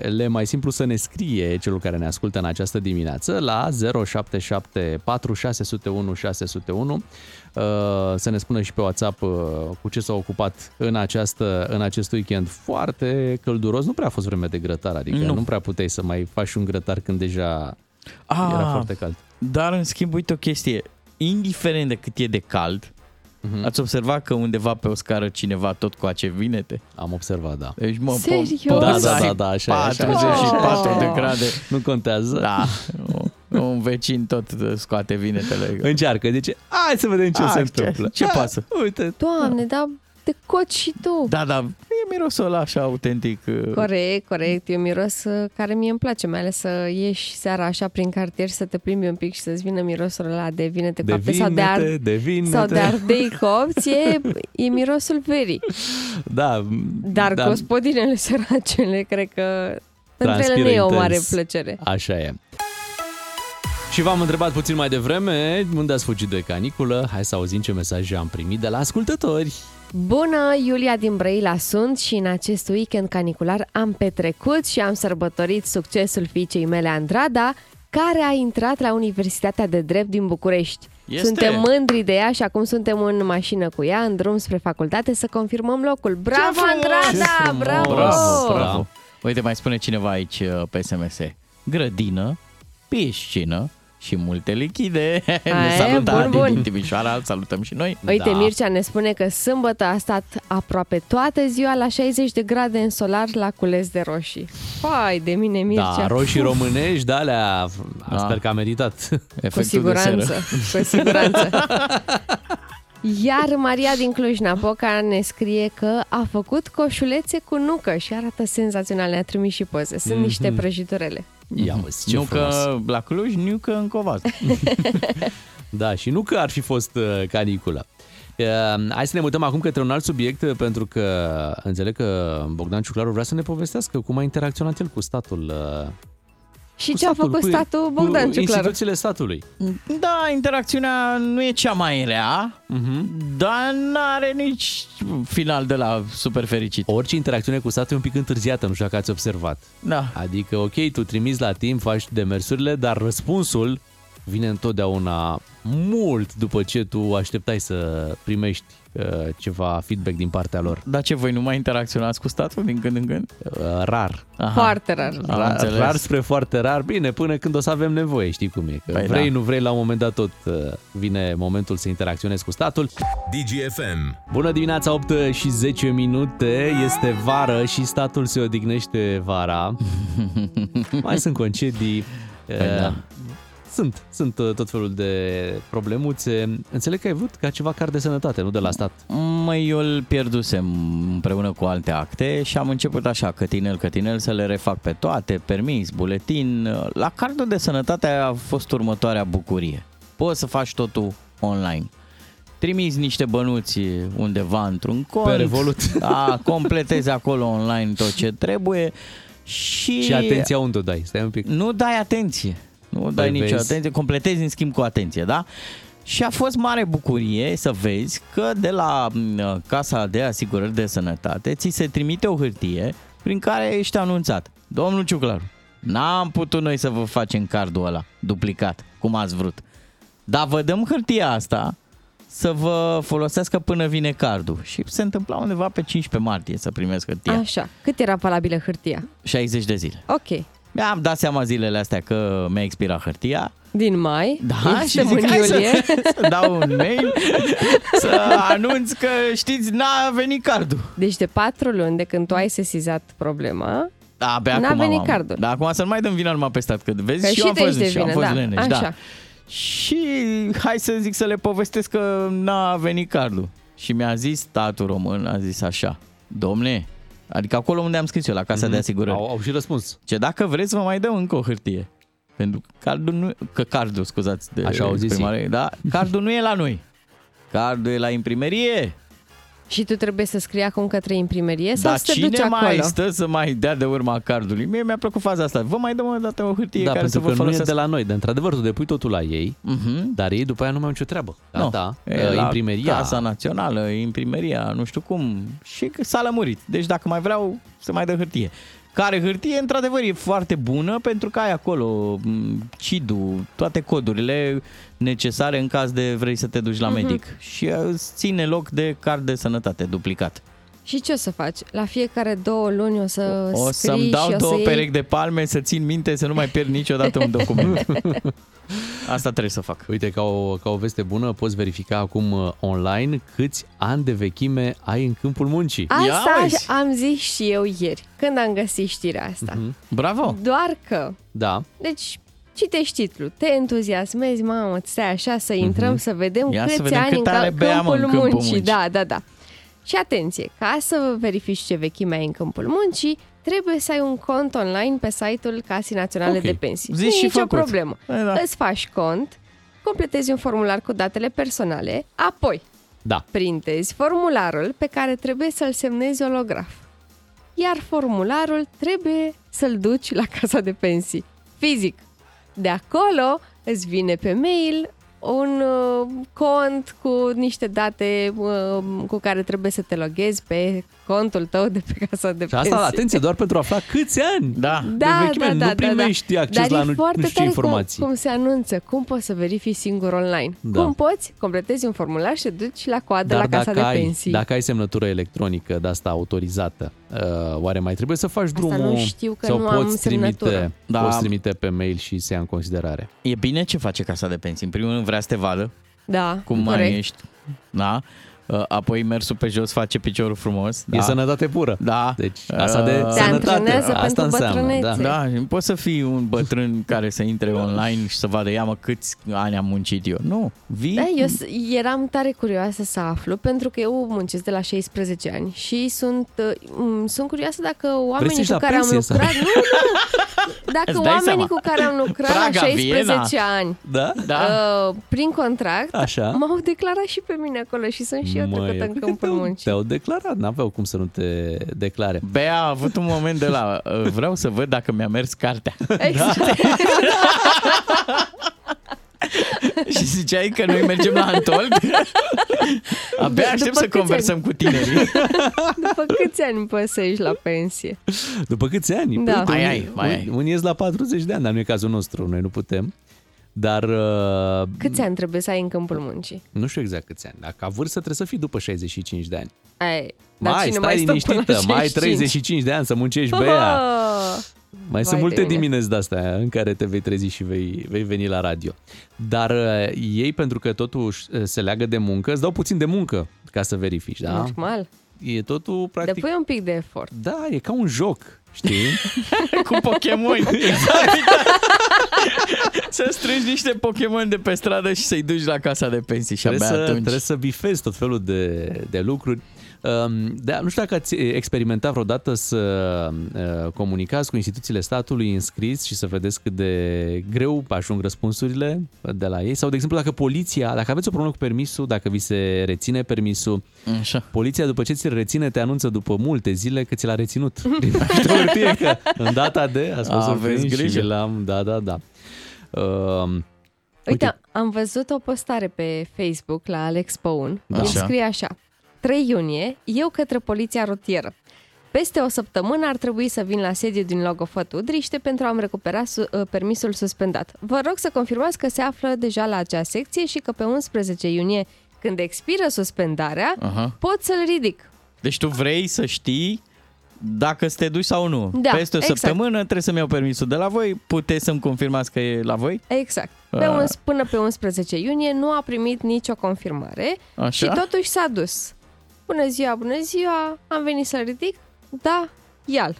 le e mai simplu să ne scrie celul care ne ascultă în această dimineață la 0774 601 601 uh, să ne spună și pe WhatsApp uh, cu ce s-a ocupat în, această, în acest weekend foarte călduros. Nu prea a fost vreme de grătar, adică nu, Nu. nu prea puteai să mai faci un grătar când deja Ah, era foarte cald. Dar, în schimb, uite o chestie. Indiferent de cât e de cald, Mhm. Ați observat că undeva pe o scară cineva tot coace vinete? Am observat, da. Deci, mă, Serios? po- Da, poza da, e da, da, așa e, așa e. 44 de Oh. grade. Nu contează. Da, un vecin tot scoate vinetele. Încearcă, zice, hai să vedem ce Ah, se ce- întâmplă. ce Ah, pasă? Uite, Doamne, dar te coci și tu. Da, da, e mirosul ăla așa autentic. uh, Corect, corect. E un miros uh, care mie îmi place, mai ales să ieși seara așa prin cartier și să te plimbi un pic și să-ți vină mirosul ăla de vinete de coapte sau de, vinete, ar... de vinete. sau de ardei copți. E, e mirosul verii. Da, Dar da, gospodinele săracele, cred că pentru ele Transpiră nu e o intens. mare plăcere. Așa e. Și v-am întrebat puțin mai devreme unde ați fugit de caniculă. Hai să auzim ce mesaje am primit de la ascultători. Bună, Iulia din Brăila sunt și în acest weekend canicular am petrecut și am sărbătorit succesul fiicei mele Andrada, care a intrat la Universitatea de Drept din București. Este. Suntem mândri de ea și acum suntem în mașină cu ea, în drum spre facultate, să confirmăm locul. Bravo, frumos! Andrada! Ce frumos! Bravo! Bravo, Da. bravo. Uite, mai spune cineva aici uh, pe SMS. Grădină, piscină și multe lichide. ne Aia e, salută bun, Adi bun. din Timișoara, îl salutăm și noi. Uite, Da. Mircea ne spune că sâmbătă a stat aproape toată ziua la 60 de grade în solar la cules de roșii. Fai de mine, Mircea! Da, roșii românești, de alea, Da. sper că a meritat. Cu Efectul siguranță, de seră. cu siguranță. Iar Maria din Cluj-Napoca ne scrie că a făcut coșulețe cu nucă și arată senzațional, ne-a trimis și poze. Sunt Mhm. niște prăjiturile. Ia uzi, ce nu frumos. că la Cluj, nu că în Covaz. Da, și nu că ar fi fost uh, caniculă. Uh, hai să ne mutăm acum către un alt subiect, uh, pentru că înțeleg că Bogdan Ciuclaru vrea să ne povestească cum a interacționat el cu statul. Uh, Și cu ce a statul, făcut cu- statul Bogdan cu Ciuclaru? instituțiile statului. Da, interacțiunea nu e cea mai rea, Uh-huh. dar n-are nici final de la super fericit. Orice interacțiune cu statul e un pic întârziată, nu știu dacă ați observat. Da. Adică, ok, tu trimiți la timp, faci demersurile, dar răspunsul vine întotdeauna mult după ce tu așteptai să primești uh, ceva feedback din partea lor. Dar ce, voi nu mai interacționați cu statul din când în când? Uh, rar. Aha. Foarte rar. Am Rar, înțeles. rar spre foarte rar. Bine, până când o să avem nevoie, știi cum e. Că Păi vrei, da. nu vrei, la un moment dat tot uh, vine momentul să interacționezi cu statul. DGFM. Bună dimineața, 8 și 10 minute. Este vară și statul se odihnește vara. Mai sunt concedii. Păi uh, da. Sunt, sunt uh, tot felul de problemuțe. Înțeleg că ai vrut ca ceva card de sănătate, nu de la stat. Măi, eu îl pierdusem împreună cu alte acte și am început așa, cătinel, cătinel, să le refac pe toate, permis, buletin. La cardul de sănătate a fost următoarea bucurie. Poți să faci totul online. Trimiți niște bănuți undeva într-un cont. Pe Revolut. Da, completezi acolo online tot ce trebuie și... Și atenția unde o dai? Stai un pic. Nu dai atenție. Nu dai nicio vezi? atenție, completezi în schimb cu atenție, da? Și a fost mare bucurie să vezi că de la m, Casa de Asigurări de Sănătate ți se trimite o hârtie prin care ești anunțat. Domnul Ciuclaru, n-am putut noi să vă facem cardul ăla duplicat, cum ați vrut. Dar vă dăm hârtia asta să vă folosească până vine cardul. Și se întâmpla undeva pe 15 martie să primesc hârtia. Așa. Cât era valabilă hârtia? 60 de zile. Ok. Mi-am dat seama zilele astea că mi-a expirat hârtia. Din mai? Da, și suntem zic, în hai iulie. să, să dau un mail să anunț că, știți, n-a venit cardul. Deci de patru luni de când tu ai sesizat problema, Da, abia N-a acum venit am- cardul. Da, acum să nu mai dăm vina numai pe stat, că vezi, că și și, eu am te fost, ești și eu de am vină, fost da. leneș, Așa. da. Și hai să zic să le povestesc că n-a venit cardul. Și mi-a zis statul român, a zis așa, domne, adică acolo unde am scris eu, la casa de asigurări. Au, au și răspuns. Ce dacă vreți, vă mai dăm încă o hârtie. Pentru că cardul nu, că cardul, scuzați de Așa au zis exprimare, da? Cardul nu e la noi. Cardul e la imprimerie. Și tu trebuie să scrii acum către imprimerie sau Dar să te cine duci mai acolo? stă să mai dea de urma cardului? Mie mi-a plăcut faza asta. Vă mai dăm o dată o hârtie da, care să pentru vă că nu e folosească. de la noi. De într-adevăr, tu depui totul la ei, Uh-huh. dar ei după aia nu mai au nicio treabă. Nu, Gata, e uh, la imprimeria. Casa Națională, imprimeria, nu știu cum. Și că s-a lămurit. Deci dacă mai vreau, să mai dă hârtie. Care hârtie, într-adevăr, e foarte bună pentru că ai acolo m, CID-ul, toate codurile necesare în caz de vrei să te duci la medic. Și uh, îți ține loc de card de sănătate duplicat. Și ce o să faci? La fiecare două luni o să O scrii să-mi dau și o două să iei... perechi de palme să țin minte să nu mai pierd niciodată un document. Asta trebuie să fac. Uite, ca o, ca o veste bună, poți verifica acum uh, online câți ani de vechime ai în câmpul muncii. Asta vezi. am zis și eu ieri, când am găsit știrea asta. Mhm. Bravo! Doar că, Da. deci, citești titlul, te entuziasmezi, mamă, stai așa să intrăm să vedem Mhm. Ia să câți vedem ani cât în are ca- Bea, mă, în câmpul câmpul muncii. muncii. Da, da, da. Și atenție, ca să verifici ce vechime ai în câmpul muncii, trebuie să ai un cont online pe site-ul Casei Naționale Ok. de Pensii. Zici nu e și nicio făcut. problemă. Păi da. Îți faci cont, completezi un formular cu datele personale, apoi Da. printezi formularul pe care trebuie să-l semnezi olograf. Iar formularul trebuie să-l duci la casa de pensii, fizic. De acolo îți vine pe mail un uh, cont cu niște date uh, cu care trebuie să te loghezi pe contul tău de pe casa de Și pensii. asta, atenție, doar pentru a afla câți ani Da. de Da, vechime. da, da, nu primești da, da. acces Dar la e nu, foarte nu știu ce tare informații. Cum, cum se anunță, cum poți să verifici singur online. Da. Cum poți? Completezi un formular și te duci la coadă Dar la casa dacă de ai, pensii. dacă ai semnătură electronică de asta autorizată, uh, oare mai trebuie să faci drumul? nu știu că sau nu am poți trimite, semnătură. Da. poți trimite pe mail și se ia în considerare. E bine ce face Casa de Pensii. În primul rând vrea să te vadă Da, cum mai corect. ești. Da? Uh, Apoi mersul pe jos face piciorul frumos. Da. Da. E sănătate pură. Da. Deci asta de Uh, Te sănătate. antrenează Asta pentru înseamnă. Da. bătrânețe. Da, și poți să fii un bătrân care să intre online și să vadă, ia mă, câți ani am muncit eu. Nu, vii... Da, eu s- eram tare curioasă să aflu, pentru că eu muncesc de la 16 ani și sunt, uh, m- sunt curioasă dacă oamenii ieși cu la care am pensie sau- lucrat... Nu, nu, dacă Îți dai oamenii seama. cu care am lucrat la Praga, 16 Viena. ani Da? Da. uh, prin contract, Așa. m-au declarat și pe mine acolo și sunt și eu Măi, trecută eu în cred că câmpul te-au- muncii. Te-au declarat, n-aveau cum să nu te declare. Bea a avut un moment de la uh, vreau să văd dacă mi-a mers cartea. Exact. și ziceai că noi mergem la Antold? Abia După aștept să câți conversăm cu tinerii. După câți ani poți să ieși la pensie? După câți ani? Da. Uite, Mai unii- ai, mai ai. Unii ies la 40 de ani, dar nu e cazul nostru, noi nu putem. Dar uh, Câți ani trebuie să ai în câmpul muncii? nu știu exact câți ani. Dacă ca vârstă trebuie să fii după 65 de ani. Ai, dar mai, cine stai mai stă până liniștită, la mai ai 65? 35 de ani să muncești, Bea. Oh! Mai sunt Vai multe de mine. dimineți de-astea în care te vei trezi și vei, vei veni la radio. Dar uh, ei, pentru că totul uh, se leagă de muncă, îți dau puțin de muncă ca să verifici, da? Normal. E totul, practic... Depui un pic de efort. Da, e ca un joc, știi? cu Pokémon. să strângi niște Pokémon de pe stradă și să-i duci la casa de pensii și trebuie, abia să, atunci. trebuie să bifezi tot felul de, de lucruri. Um, Da, nu știu dacă ați experimentat vreodată să uh, comunicați cu instituțiile statului înscris și să vedeți cât de greu ajung răspunsurile de la ei. Sau, de exemplu, dacă poliția, dacă aveți o problemă cu permisul, dacă vi se reține permisul, Așa. poliția după ce ți-l reține te anunță după multe zile că ți l-a reținut. Din pe hârtie că în data de a fost Aveți surprins și grijă. vi l-am, da, da, da. Um, Uite, Uite. am văzut o postare pe Facebook la Alex Păun. Așa. El scrie așa. 3 iunie, eu către poliția rutieră. Peste o săptămână ar trebui să vin la sediu din Logofăt Udriște pentru a-mi recupera su- uh, permisul suspendat. Vă rog să confirmați că se află deja la acea secție și că pe 11 iunie, când expiră suspendarea, Aha. pot să-l ridic. Deci tu vrei să știi dacă să te duci sau nu. Da, Peste o exact. săptămână trebuie să-mi iau permisul de la voi. Puteți să-mi confirmați că e la voi? Exact. Pe Ah. uns, până pe 11 iunie nu a primit nicio confirmare Așa? și totuși s-a dus. Bună ziua, bună ziua, am venit să-l ridic? Da, ia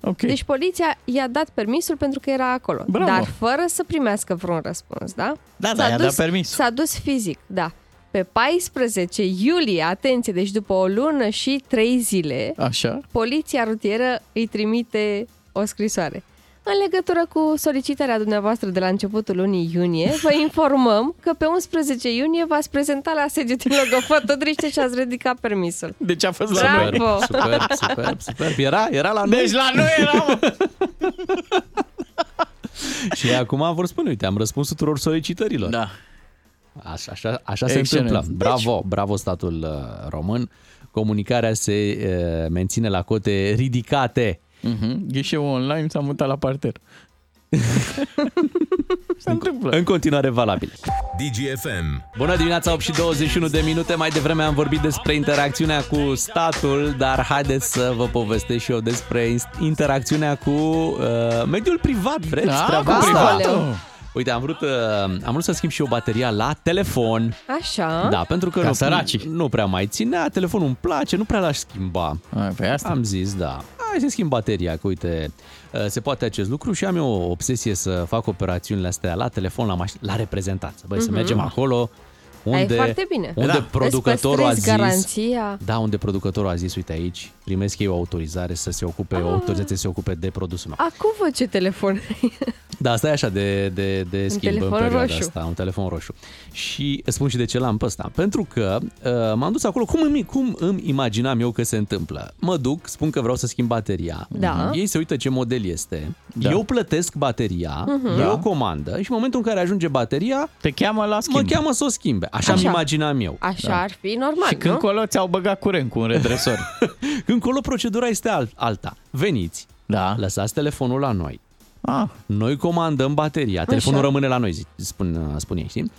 Ok. Deci poliția i-a dat permisul pentru că era acolo, Bravo. dar fără să primească vreun răspuns, da? Da, da, S-a i-a dus, dat permis. S-a dus fizic, da. Pe 14 iulie, atenție, deci după o lună și trei zile, Așa? poliția rutieră îi trimite o scrisoare. În legătură cu solicitarea dumneavoastră de la începutul lunii iunie, vă informăm că pe 11 iunie v-ați prezentat la sediu din Logofăt Odriște și ați ridicat permisul. Deci a fost la noi. Bravo! Super, super, super. Era, era la noi. Deci la noi era, mă. Și acum vor spune, uite, am răspuns tuturor solicitărilor. Da. Așa, așa, așa se Excelent. întâmplă. Bravo, bravo statul uh, român. Comunicarea se uh, menține la cote ridicate. Uh-huh. Ghișeul online s-a mutat la parter. se întâmplă. În continuare valabil. DGFM. Bună dimineața, 8 și 21 de minute. Mai devreme am vorbit despre interacțiunea cu statul, dar haideți să vă povestesc și eu despre ins- interacțiunea cu uh, mediul privat. Vreți Da, treaba cu asta? privatul. Uite, am vrut, uh, am vrut să schimb și eu bateria la telefon. Așa. Da, pentru că Ca nu, săracii. nu prea mai ținea, telefonul îmi place, nu prea l-aș schimba. A, Pe asta? Am zis, da. Hai să schimb bateria, că uite, uh, se poate acest lucru și am eu o obsesie să fac operațiunile astea la telefon, la, maș- la reprezentanță. Băi, să mergem acolo unde, Ai foarte bine. unde Da. producătorul a Îți zis... păstrezi garanția. Da, unde producătorul a zis, uite aici, primesc eu o autorizare să se ocupe, o autorizație să se ocupe de produsul meu. Acum văd ce telefon. Da, asta e așa de, de, de schimb în telefon perioada roșu. asta, un telefon roșu. Și îți spun și de ce l-am pe ăsta. Pentru că uh, m-am dus acolo, cum îmi, cum îmi imaginam eu că se întâmplă? Mă duc, spun că vreau să schimb bateria. Da. Ei se uită ce model este. Da. Eu plătesc bateria, Mhm. eu Da. o comandă și în momentul în care ajunge bateria, Te cheamă la schimb. mă cheamă să o schimbe. Așa, Așa. îmi imaginam eu. Așa da. ar fi normal, Și când nu? colo ți-au băgat curent cu un redresor. Când colo procedura este al- alta. Veniți, Da. lăsați telefonul la noi. Ah, Noi comandăm bateria, telefonul rămâne la noi, zi- spun, spun ei, știi?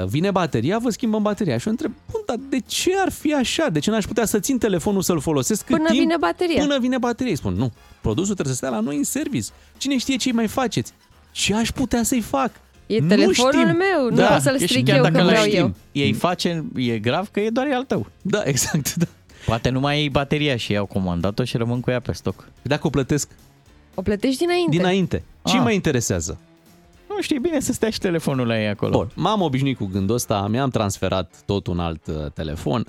Uh, Vine bateria, vă schimbăm bateria. Și eu întreb, bun, dar de ce ar fi așa? De ce n-aș putea să țin telefonul să-l folosesc cât Până timp? vine bateria. Până vine bateria. Îi spun, nu, produsul trebuie să stea la noi în service. Cine știe ce mai faceți? Ce aș putea să-i fac? E Nu telefonul știm. meu, nu Da, pot să-l e și stric chiar eu dacă când l-ai vreau ști, eu. Ei face, e grav că e doar al tău. Da, exact, da. Poate nu mai iei bateria și i-au comandat-o și rămân cu ea pe stoc. Dacă o plătesc O plătești dinainte. dinainte, ce Ah. mă interesează? Nu știi bine să stea și telefonul la ei acolo. Bun, m-am obișnuit cu gândul ăsta, mi-am transferat tot un alt uh, telefon,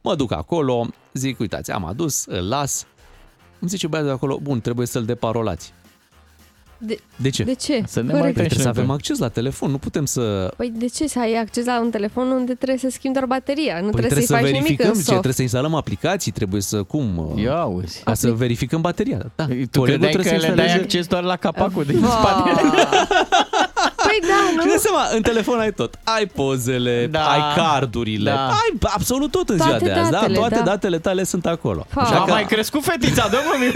mă duc acolo, zic, uitați, am adus, îl las. Îmi zice băiatul de acolo, bun, trebuie să-l deparolați. De, De ce? de ce? Să ne Corect. mai Păi trebuie să noi, avem bă. acces la telefon, nu putem să... Păi de ce să ai acces la un telefon unde trebuie să schimbi doar bateria? Nu Păi trebuie, trebuie să-i să faci nimic verificăm, în ce, soft. trebuie să instalăm aplicații, trebuie să, cum... uh, Ia uzi. Ca să verificăm bateria. Da. Tu Colegul credeai că trebuie să le dai instaleze- acces doar la capacul din Va. spate? Păi da, Și nu? dai seama, în telefon ai tot. Ai pozele, Da. ai cardurile, Da. ai absolut tot în Toate ziua de azi. Da? datele, Toate da. datele tale sunt acolo. Fa. Așa A că mai crescut fetița, dă mă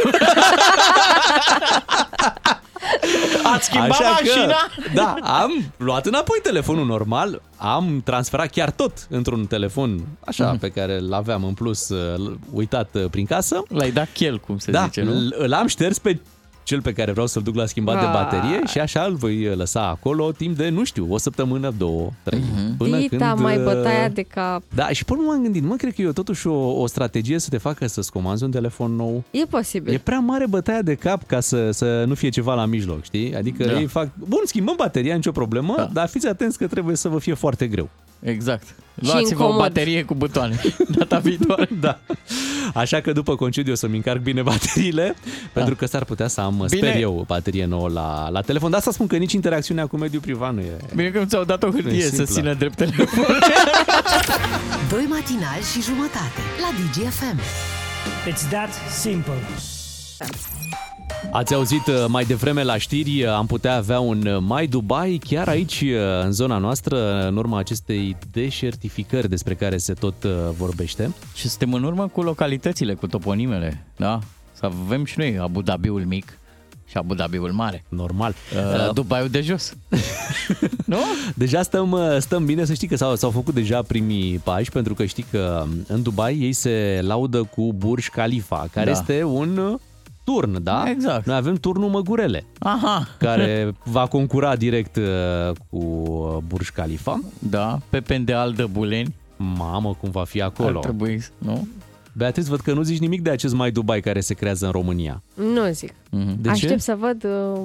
Ați schimbat Așa mașina? Că, da, am luat înapoi telefonul normal, am transferat chiar tot într-un telefon așa Mhm. pe care îl aveam în plus uh, uitat uh, prin casă. L-ai dat chel, cum se da, zice, nu? îl- îl am șters pe cel pe care vreau să-l duc la schimbat de Ah. baterie și așa îl voi lăsa acolo timp de, nu știu, o săptămână, două, trei. Mhm. Până Dita, când... mai uh, bătaia de cap. Da, și până m-am gândit, mă, cred că e totuși o, o strategie să te facă să-ți comanzi un telefon nou. E posibil. E prea mare bătaia de cap ca să, să nu fie ceva la mijloc, știi? Adică Da. ei fac, bun, schimbăm bateria, nicio problemă, Da. dar fiți atenți că trebuie să vă fie foarte greu. Exact. Luați-vă o incomod. baterie cu butoane data viitoare. Da. Așa că după concediu o să-mi încarc bine bateriile, pentru că s-ar putea să am, Da. Bine. sper eu, baterie nouă la, la telefon. De asta spun că nici interacțiunea cu mediul privat nu e... Bine că nu ți-au dat o hârtie să simplă. țină drept telefon. Doi matinali și jumătate la DGFM. It's that simple. Ați auzit uh, mai devreme la știri, uh, am putea avea un uh, mai Dubai chiar aici, uh, în zona noastră, în urma acestei deșertificări despre care se tot uh, vorbește. și suntem în urmă cu localitățile, cu toponimele, da? Să avem și noi Abu Dhabiul mic și Abu Dhabiul mare. Normal. Uh, Dubaiul de jos. nu? Deja stăm, uh, stăm bine, să știi că s-au, s-au făcut deja primii pași, pentru că știi că um, în Dubai ei se laudă cu Burj Khalifa, care Da. este un uh, turn, da? Exact. Noi avem turnul Măgurele, Aha. care va concura direct uh, cu uh, Burj Khalifa. Da, pe Pendeal de Buleni. Mamă, cum va fi Ar acolo. trebui, nu? Beatriz, văd că nu zici nimic de acest mai Dubai care se creează în România. Nu zic. Mhm. De Aștept ce? să văd uh,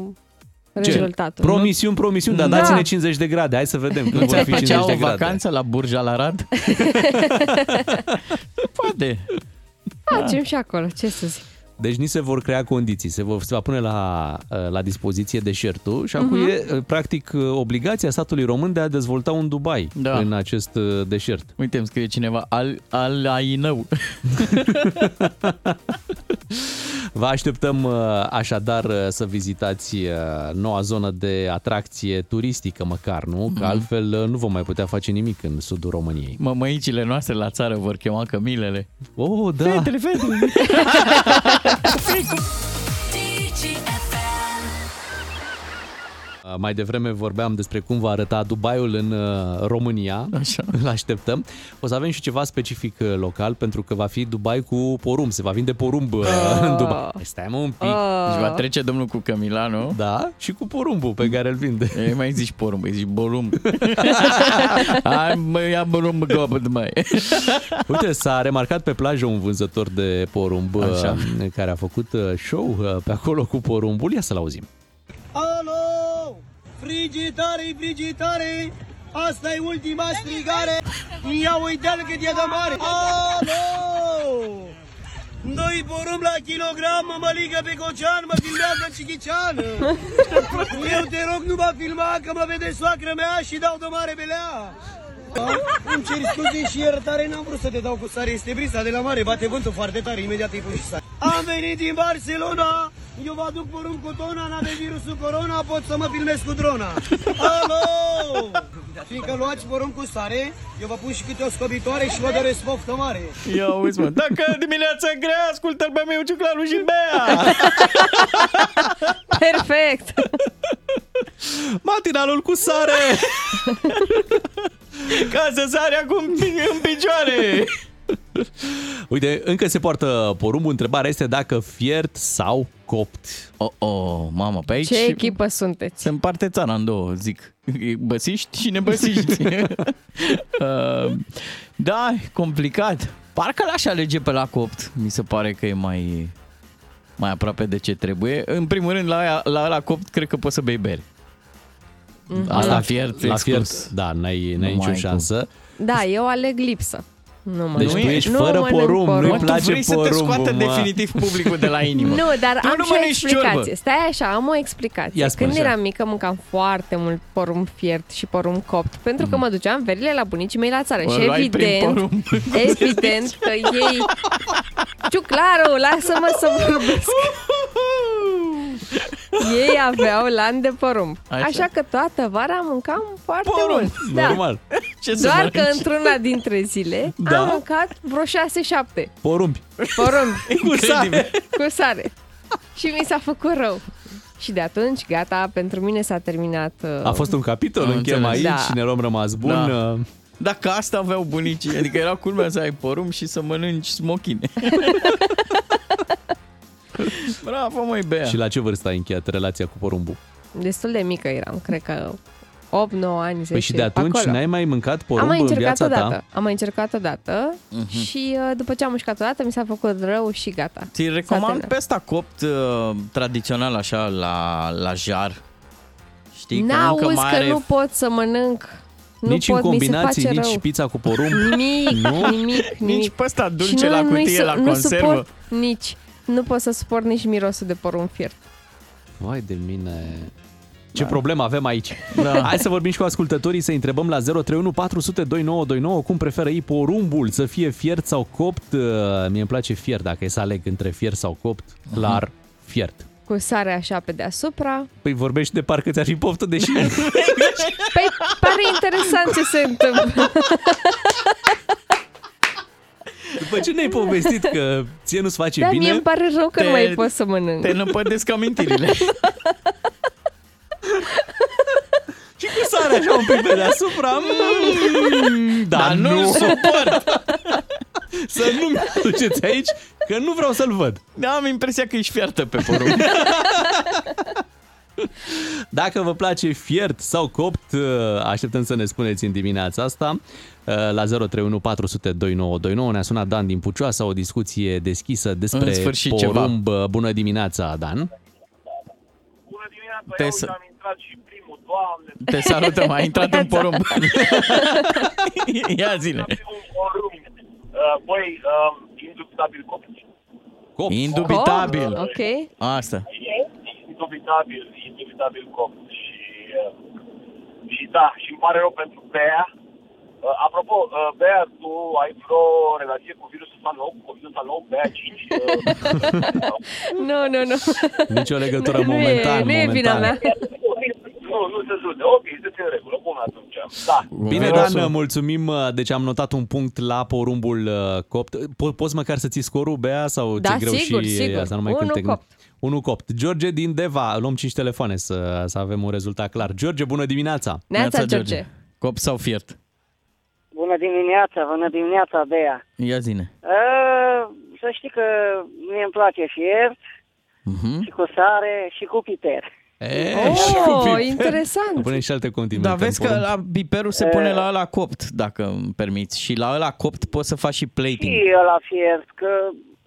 Ce? rezultatul. Promisiuni, promisiuni, dar Da. dați-ne 50 de grade. Hai să vedem când Nu vor ți-ai fi 50 făcea de o grade. vacanță la Burj Al Arad? Poate. Facem și acolo, ce să zic. Deci ni se vor crea condiții, se, vor, se va pune la, la dispoziție deșertul și acum Mhm. e practic obligația statului român de a dezvolta un Dubai Da. în acest uh, deșert. Uite, îmi scrie cineva, al, al Ainău. Vă așteptăm uh, așadar uh, să vizitați uh, noua zonă de atracție turistică măcar, nu? Că altfel uh, nu vom mai putea face nimic în sudul României. Mămăicile noastre la țară vor chema cămilele. Oh, da! Fetele, fetele! Frico. Mai devreme vorbeam despre cum va arăta Dubaiul în uh, România. Așa. Îl așteptăm. O să avem și ceva specific uh, local, pentru că va fi Dubai cu porumb. Se va vinde porumb uh, în Dubai. Păi Stai mă un pic. Deci va trece domnul cu Camila, nu? Da, și cu porumbul pe care îl vinde. Ei mai zici porumb, îi zici borumb. Hai mă, ia borumb gobăt, mai. Uite, s-a remarcat pe plajă un vânzător de porumb uh, Așa. care a făcut uh, show uh, pe acolo cu porumbul. Ia să-l auzim. Alo! Frigitare, frigitare! Asta e ultima strigare! Ia uite-l cât e de mare! Alo! Doi porumb la kilogram, mă măligă pe cocean, mă filmează Cichician! Eu te rog, nu mă filma, că mă vede soacră mea și dau de mare belea! Da? Îmi cer scuze și iertare, n-am vrut să te dau cu sare, este brisa de la mare, bate vântul foarte tare, imediat îi pun și sare. Am venit din Barcelona, eu vă aduc porumb cu tona, n-ave virusul corona, pot să mă filmez cu drona. Alo! Fiindcă luați porumb cu sare, eu vă pun și câte o scobitoare și vă doresc poftă mare. Ia uzi, mă. Dacă dimineața e grea, ascultă-l pe meu, Ciuclaru și Bea. Perfect! Matinalul cu sare! Ca să sari acum în picioare. Uite, încă se poartă porumbul. Întrebarea este dacă fiert sau copt. Oh, oh, mamă, pe aici... Ce echipă sunteți? Se împarte țara în două, zic. Băsiști și nebăsiști. uh, da, e complicat. Parcă l-aș alege pe la copt. Mi se pare că e mai, mai aproape de ce trebuie. În primul rând, la, aia- la, la copt, cred că poți să bei beri. Asta la fiert, la exclus. fiert, da, n-ai, n-ai Nu nicio mai șansă. Da, eu aleg lipsă. Nu mă Deci tu ești nu fără mănânc porumb, nu-i porumb. Mă, tu place vrei să te porumbul, scoată mă. definitiv publicul de la inimă. Nu, dar Tu am nu și o mănânci explicație. ciorbă. Stai așa, am o explicație. Ia spune. Când Așa. eram mică, mâncam foarte mult porumb fiert și porumb copt, pentru că mă duceam verile la bunicii mei la țară. Mă și luai prin evident, porumb. evident că ei... Ciuclaru, lasă-mă să vorbesc. ei aveau lan de porumb. Așa. Așa, că toată vara mâncam foarte Porumb, mult. Da. Normal. Ce să Doar că mănânci? într-una dintre zile Da. am mâncat vreo 6-7 Porumbi. porumb Cu sare. cu sare. Și mi s-a făcut rău. Și de atunci, gata, pentru mine s-a terminat... uh, A fost un capitol, Am închem aici înțeles. Da. și ne luăm rămas bun. Da. Uh, Dacă asta aveau bunicii, adică era culmea să ai porumb și să mănânci smochine. Bravo, măi, Bea. Și la ce vârstă ai încheiat relația cu porumbul? Destul de mică eram, cred că 8, 9 ani, 10. Păi și de atunci acolo. n-ai mai mâncat Am porumb mai în încercat viața odată. ta? Am mai încercat odată Mhm. și uh, după ce am încercat odată mi s-a făcut rău și gata. Ți S-a recomand terminat. pe ăsta copt uh, tradițional așa la, la jar. Știi că încă N-auzi mai că are... nu pot să mănânc. Nu nici pot, în combinații, mi se face nici rău. pizza cu porumb? Nimic, Nu? nimic, nimic. Nici pe ăsta Și dulce nu- la nu-i cutie, su- la nu conservă. suport nici. Nu pot să suport nici mirosul de porumb fiert. Vai de mine... Ce Da. problemă avem aici. Da. Hai să vorbim și cu ascultătorii, să întrebăm la 031 400 2929 cum preferă ei porumbul, să fie fiert sau copt. Uh, Mie îmi place fiert, dacă e să aleg între fiert sau copt, clar fiert. Cu sare așa pe deasupra. Păi vorbești de parcă ți-ar fi poftă, deși... Păi pare interesant ce se întâmplă. După ce ne-ai povestit că ție nu-ți face Da, mie bine, îmi pare rău că Te- nu mai pot să mănânc. Te năpădesc amintirile. și cu sare așa un pic pe deasupra, mm, dar Dar nu nu, suport. să nu-mi duceți aici, că nu vreau să-l văd. Da, am impresia că ești fiartă pe porumb. Dacă vă place fiert sau copt, uh, așteptăm să ne spuneți în dimineața asta. Uh, La 031 400 2929 ne-a sunat Dan din Pucioasa, o discuție deschisă despre În sfârșit porumb. Bună dimineața, Dan! Bună dimineața, Te Te să- am intrat și primul, doamne, Te salută, mai intrat în porumb. Ia zile. primul porumb. Uh, băi, uh, indubitabil copii. Copt. Indubitabil. Oh, ok. Asta. Indubitabil, indubitabil copt. Și, uh, și da, și îmi pare rău pentru Bea. Uh, apropo, uh, Bea, tu ai vreo relație cu virusul ăsta nou, cu COVID ăsta nou, Bea 5? Uh, Nu, nu, nu. Nici o legătură Nu e- momentan. nu e vina momentan. mea. Nu, nu se zude. Ok, este în regulă. Bun atunci. da. Bine, Dan, mulțumim. Deci am notat un punct la porumbul uh, copt. Po- poți măcar să ții scorul, Bea, sau Da, ți-e greu sigur, și sigur. asta numai Unu când te copt. Unu copt. George din Deva. Luăm 5 telefoane să, să avem un rezultat clar. George, bună dimineața! Neața, George. Cop sau fiert? Bună dimineața, bună dimineața, Bea. Ia zine. Uh, să știi că mie îmi place fiert Mhm. și cu sare și cu piper. E, Oh, și cu piper. interesant. Punem și alte condimente. Dar vezi în că porumb. la piperul se pune la ăla copt, dacă îmi permiți. Și la ăla copt poți să faci și plating. Și la fiert, că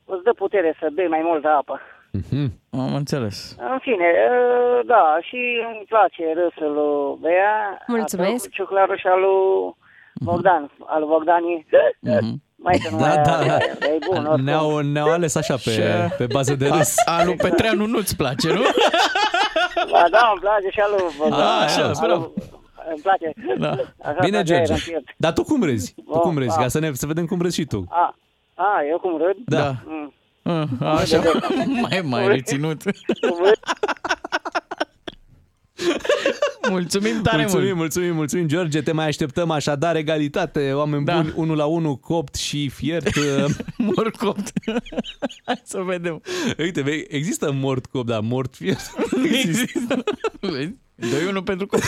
îți dă putere să bei mai multă apă. Mhm. Am înțeles. În fine, uh, da, și îmi place râsul lui Bea. Mulțumesc. Cu ciuclarul și al lui Bogdan, al lui Bogdanii. Mhm. Mai că nu Da, mai- da. e bun, oricum. Ne-au, ne-au ales așa pe, Și- pe bază de râs. A, a lui Petreanu nu-ți place, nu? Ba, da, îmi place și al lui Bogdan. A, așa, Al lui- bravo. Îmi place. Da. Așa, Bine, așa era George. în fiert. Dar tu cum râzi? Tu cum râzi? Ah. Ca să, ne, să vedem cum râzi și tu. A, a, eu cum râd? Da. Mm. A, Așa, mai, mai reținut. Mulțumim tare mulțumim, mult. mulțumim, mulțumim, George. Te mai așteptăm așadar egalitate, oameni Da. buni, 1 la 1, copt și fiert. Mor copt. Hai să vedem. Uite, vei- există mort copt, dar mort fiert. Există. Vezi? 2-1 pentru copt.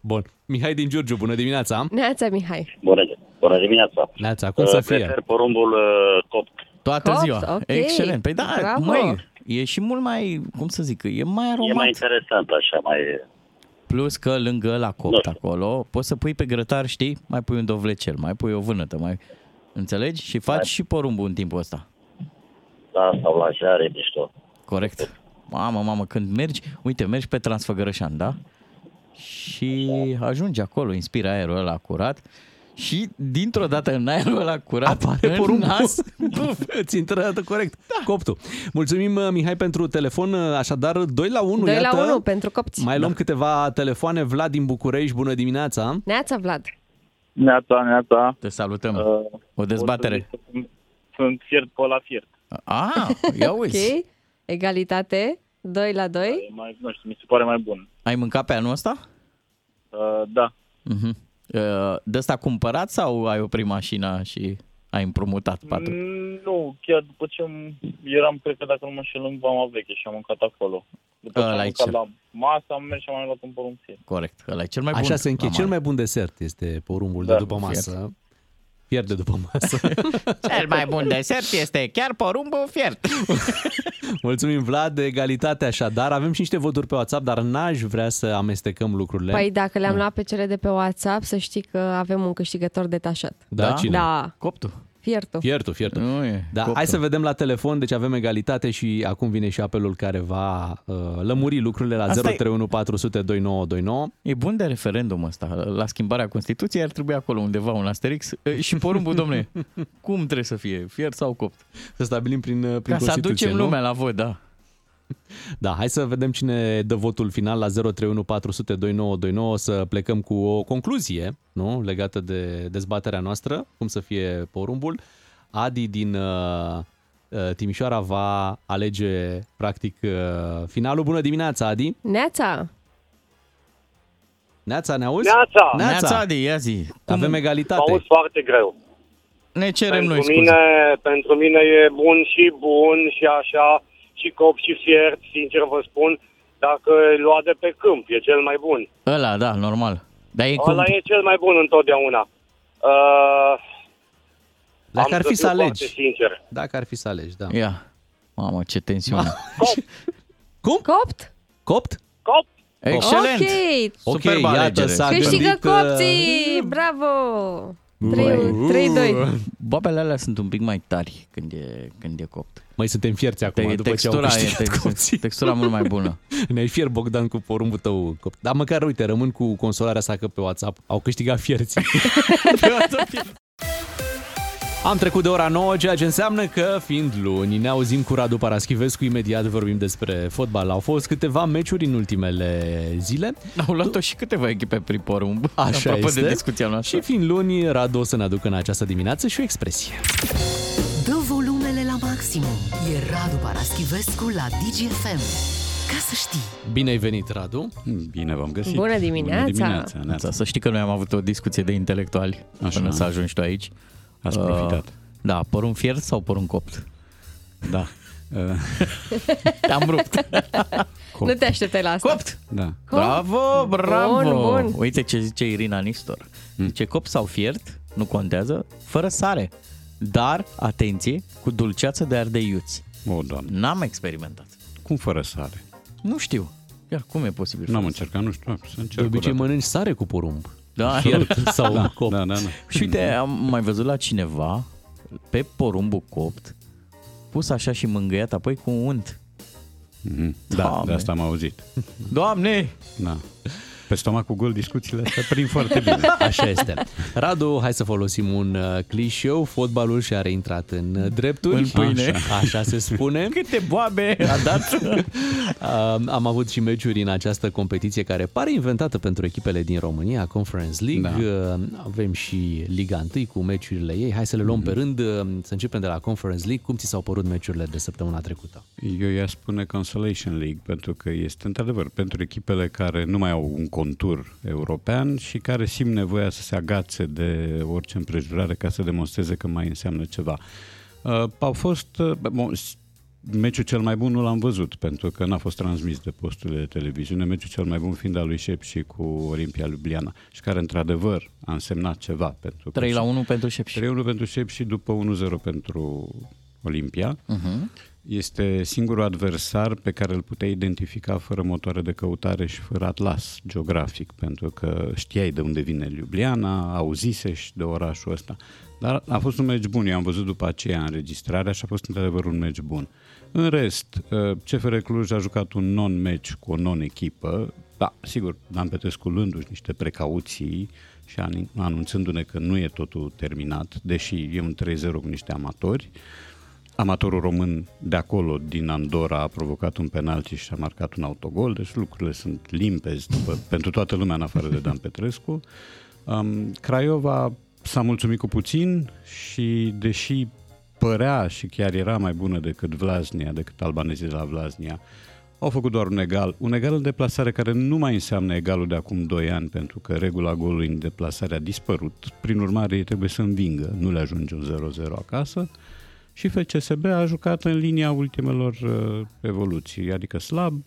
Bun. Mihai din Giurgiu, bună dimineața. Neața, Mihai. Bună, bună dimineața. Neața, cum să Uh, fie? Prefer porumbul uh, copt. Toată Copt, ziua. ok. Excelent. Păi da, Bravo. măi, e și mult mai, cum să zic, e mai aromat. E mai interesant așa, mai... Plus că lângă la copt acolo, poți să pui pe grătar, știi? Mai pui un dovlecel, mai pui o vânătă, mai... Înțelegi? Și faci și porumbul în timpul ăsta. Da, sau la jare, mișto. Corect. Mamă, mamă, când mergi, uite, mergi pe Transfăgărășan, da? Și ajungi acolo, inspiri aerul ăla curat și dintr-o dată în aerul ăla curat, Apare în porumbul. nas, Buf, îți intră corect. Da. Coptul. Mulțumim, uh, Mihai, pentru telefon. Uh, Așadar, 2 la 1, 2 iată. la 1 pentru copți. Mai luăm câteva telefoane. Vlad din București, bună dimineața. Neața, Vlad. Neața, neața. te salutăm. Uh, O dezbatere. sunt- Sunt fiert pe la fiert. Ah, ia uzi. Ok. Egalitate. 2 la 2. E mai, nu știu, mi se pare mai bun. Ai mâncat pe anul ăsta? Uh, da. Uh-huh. Uh, de ăsta cumpărat sau ai oprit mașina și ai împrumutat patru? Mm, Nu, chiar după ce am- eram, cred că dacă nu mă înșel, în vama veche și am mâncat acolo. După ce Ăla am e mâncat cel- la masă, am mers și am mai luat un porumb fiert. Corect, ăla e cel mai bun. Așa se încheie. la Cel mare. mai bun desert este porumbul Da, de după fiert. masă. Pierde după masă. Cel mai bun desert este chiar porumbul fiert. Mulțumim, Vlad, de egalitate așadar. Avem și niște voturi pe WhatsApp, dar n-aș vrea să amestecăm lucrurile. Păi dacă le-am luat pe cele de pe WhatsApp, să știi că avem un câștigător detașat. da, cine? Da, Coptul. Fiertul. Fiertul, fiertul. Nu e. Da, coptul. hai să vedem la telefon, deci avem egalitate și acum vine și apelul care va uh, lămuri lucrurile la Asta e- 031 400 2929. E bun de referendum ăsta. La schimbarea Constituției ar trebui acolo undeva un asterix. E, Și porumbul, domne, cum trebuie să fie? Fiert sau copt? Să stabilim prin, uh, prin Ca să Constituție, aducem nu? lumea la vot, da. Da, hai să vedem cine dă votul final la 031 400 2929 să plecăm cu o concluzie, nu, legată de dezbaterea noastră, cum să fie porumbul. Adi din uh, uh, Timișoara va alege practic uh, finalul. Bună dimineața, Adi. Neața. Neața, ne auzi? Neața! Neața, Adi, ia zi. Avem Mă egalitate. auzi foarte greu. Ne cerem pentru, noi scuze. mine, pentru mine e bun și bun și așa, și cop și fiert, sincer vă spun, dacă îl lua de pe câmp, e cel mai bun. Ăla, da, normal. Dar e cum... Ăla e cel mai bun întotdeauna. Uh, Dacă am ar fi să să fiu alegi. Foarte sincer. Dacă ar fi să alegi, da. Ia. Mamă, ce tensiune. Cum? Copt? Copt? Cop! Excelent! Ok. Ok, Superbă iată, alegere. s-a Câștigă gândit, uh, copții! Bravo! 3-2. Babele alea sunt un pic mai tari când e, când e copt. Mai suntem fierți acum, Te, după ce au textura, e, câștigat tex, copții. textura mult mai bună. Ne-ai fier, Bogdan, cu porumbul tău copt. Dar măcar, uite, rămân cu consolarea sa că pe WhatsApp au câștigat fierții. Am trecut de ora 9, ceea ce înseamnă că, fiind luni, ne auzim cu Radu Paraschivescu, imediat vorbim despre fotbal. Au fost câteva meciuri în ultimele zile. Au luat-o și câteva echipe prin porumb. Așa Apropo este. de discuția noastră. Și fiind luni, Radu o să ne aducă în această dimineață și o expresie. Dă volumele la maximum. E Radu Paraschivescu la DGFM. Ca să știi. Bine ai venit, Radu. Bine v-am găsit. Bună dimineața! Bună dimineața, Neața. Să știi că noi am avut o discuție de intelectuali Așa. până să ajungi tu aici. Ați profitat. Uh, da, porun fiert sau porun copt? Da. Uh, Te-am rupt. Nu te așteptai la asta. Copt! da. Bravo, bravo! Bun, bun. Uite ce zice Irina Nistor. Zice copt sau fiert, nu contează, fără sare. Dar, atenție, cu dulceață de ardeiuți. O, doamne. N-am experimentat. Cum fără sare? Nu știu. Ia, cum e posibil? N-am fără încercat, nu știu. Să încerc De obicei o dată. mănânci sare cu porumb. Da. Fiert sau da, copt. da, da, da. Și uite, am mai văzut la cineva pe porumbul copt pus așa și mângâiat apoi cu un unt. Mhm. Da, Doamne. de asta am auzit. Doamne! Da. Pe stomacul gol discuțiile astea prind foarte bine. Așa este. Radu, hai să folosim un uh, clișeu. Fotbalul și-a reintrat în uh, drepturi. În pâine. Așa, așa se spune. Câte boabe a dat! Uh, am avut și meciuri în această competiție care pare inventată pentru echipele din România, Conference League. Da. Uh, avem și Liga 1 cu meciurile ei. Hai să le luăm Mhm. pe rând. Uh, Să începem de la Conference League. Cum ți s-au părut meciurile de săptămâna trecută? Eu i-aș spune Consolation League, pentru că este într-adevăr pentru echipele care nu mai au un contur european și care simt nevoia să se agațe de orice împrejurare ca să demonstreze că mai înseamnă ceva. Uh, au fost... Uh, bun, s- meciul cel mai bun nu l-am văzut, pentru că n-a fost transmis de posturile de televiziune. Meciul cel mai bun fiind al lui Șepși cu Olimpia Ljubljana și care într-adevăr a însemnat ceva. Pentru că 3 la 1 pentru Șepși. 3-1 pentru Șepș și după 1-0 pentru Olimpia. Uh-huh. Este singurul adversar pe care îl puteai identifica fără motoare de căutare și fără atlas geografic, pentru că știai de unde vine Ljubljana, auzise și de orașul ăsta. Dar a fost un meci bun, eu am văzut după aceea înregistrarea și a fost într-adevăr un meci bun. În rest, uh, CFR Cluj a jucat un non-meci cu o non-echipă, da, sigur, Dan Petrescu luându-și niște precauții și an- anunțându-ne că nu e totul terminat, deși e un 3-0 cu niște amatori. Amatorul român de acolo, din Andorra, a provocat un penalti și a marcat un autogol, deci lucrurile sunt limpezi după, pentru toată lumea în afară de Dan Petrescu. Um, Craiova s-a mulțumit cu puțin și deși părea și chiar era mai bună decât Vlasnia, decât albanezii de la Vlasnia, au făcut doar un egal, un egal în deplasare care nu mai înseamnă egalul de acum 2 ani, pentru că regula golului în deplasare a dispărut. Prin urmare, ei trebuie să învingă, nu le ajunge un 0-0 acasă. Și FCSB a jucat în linia ultimelor uh, evoluții, adică slab,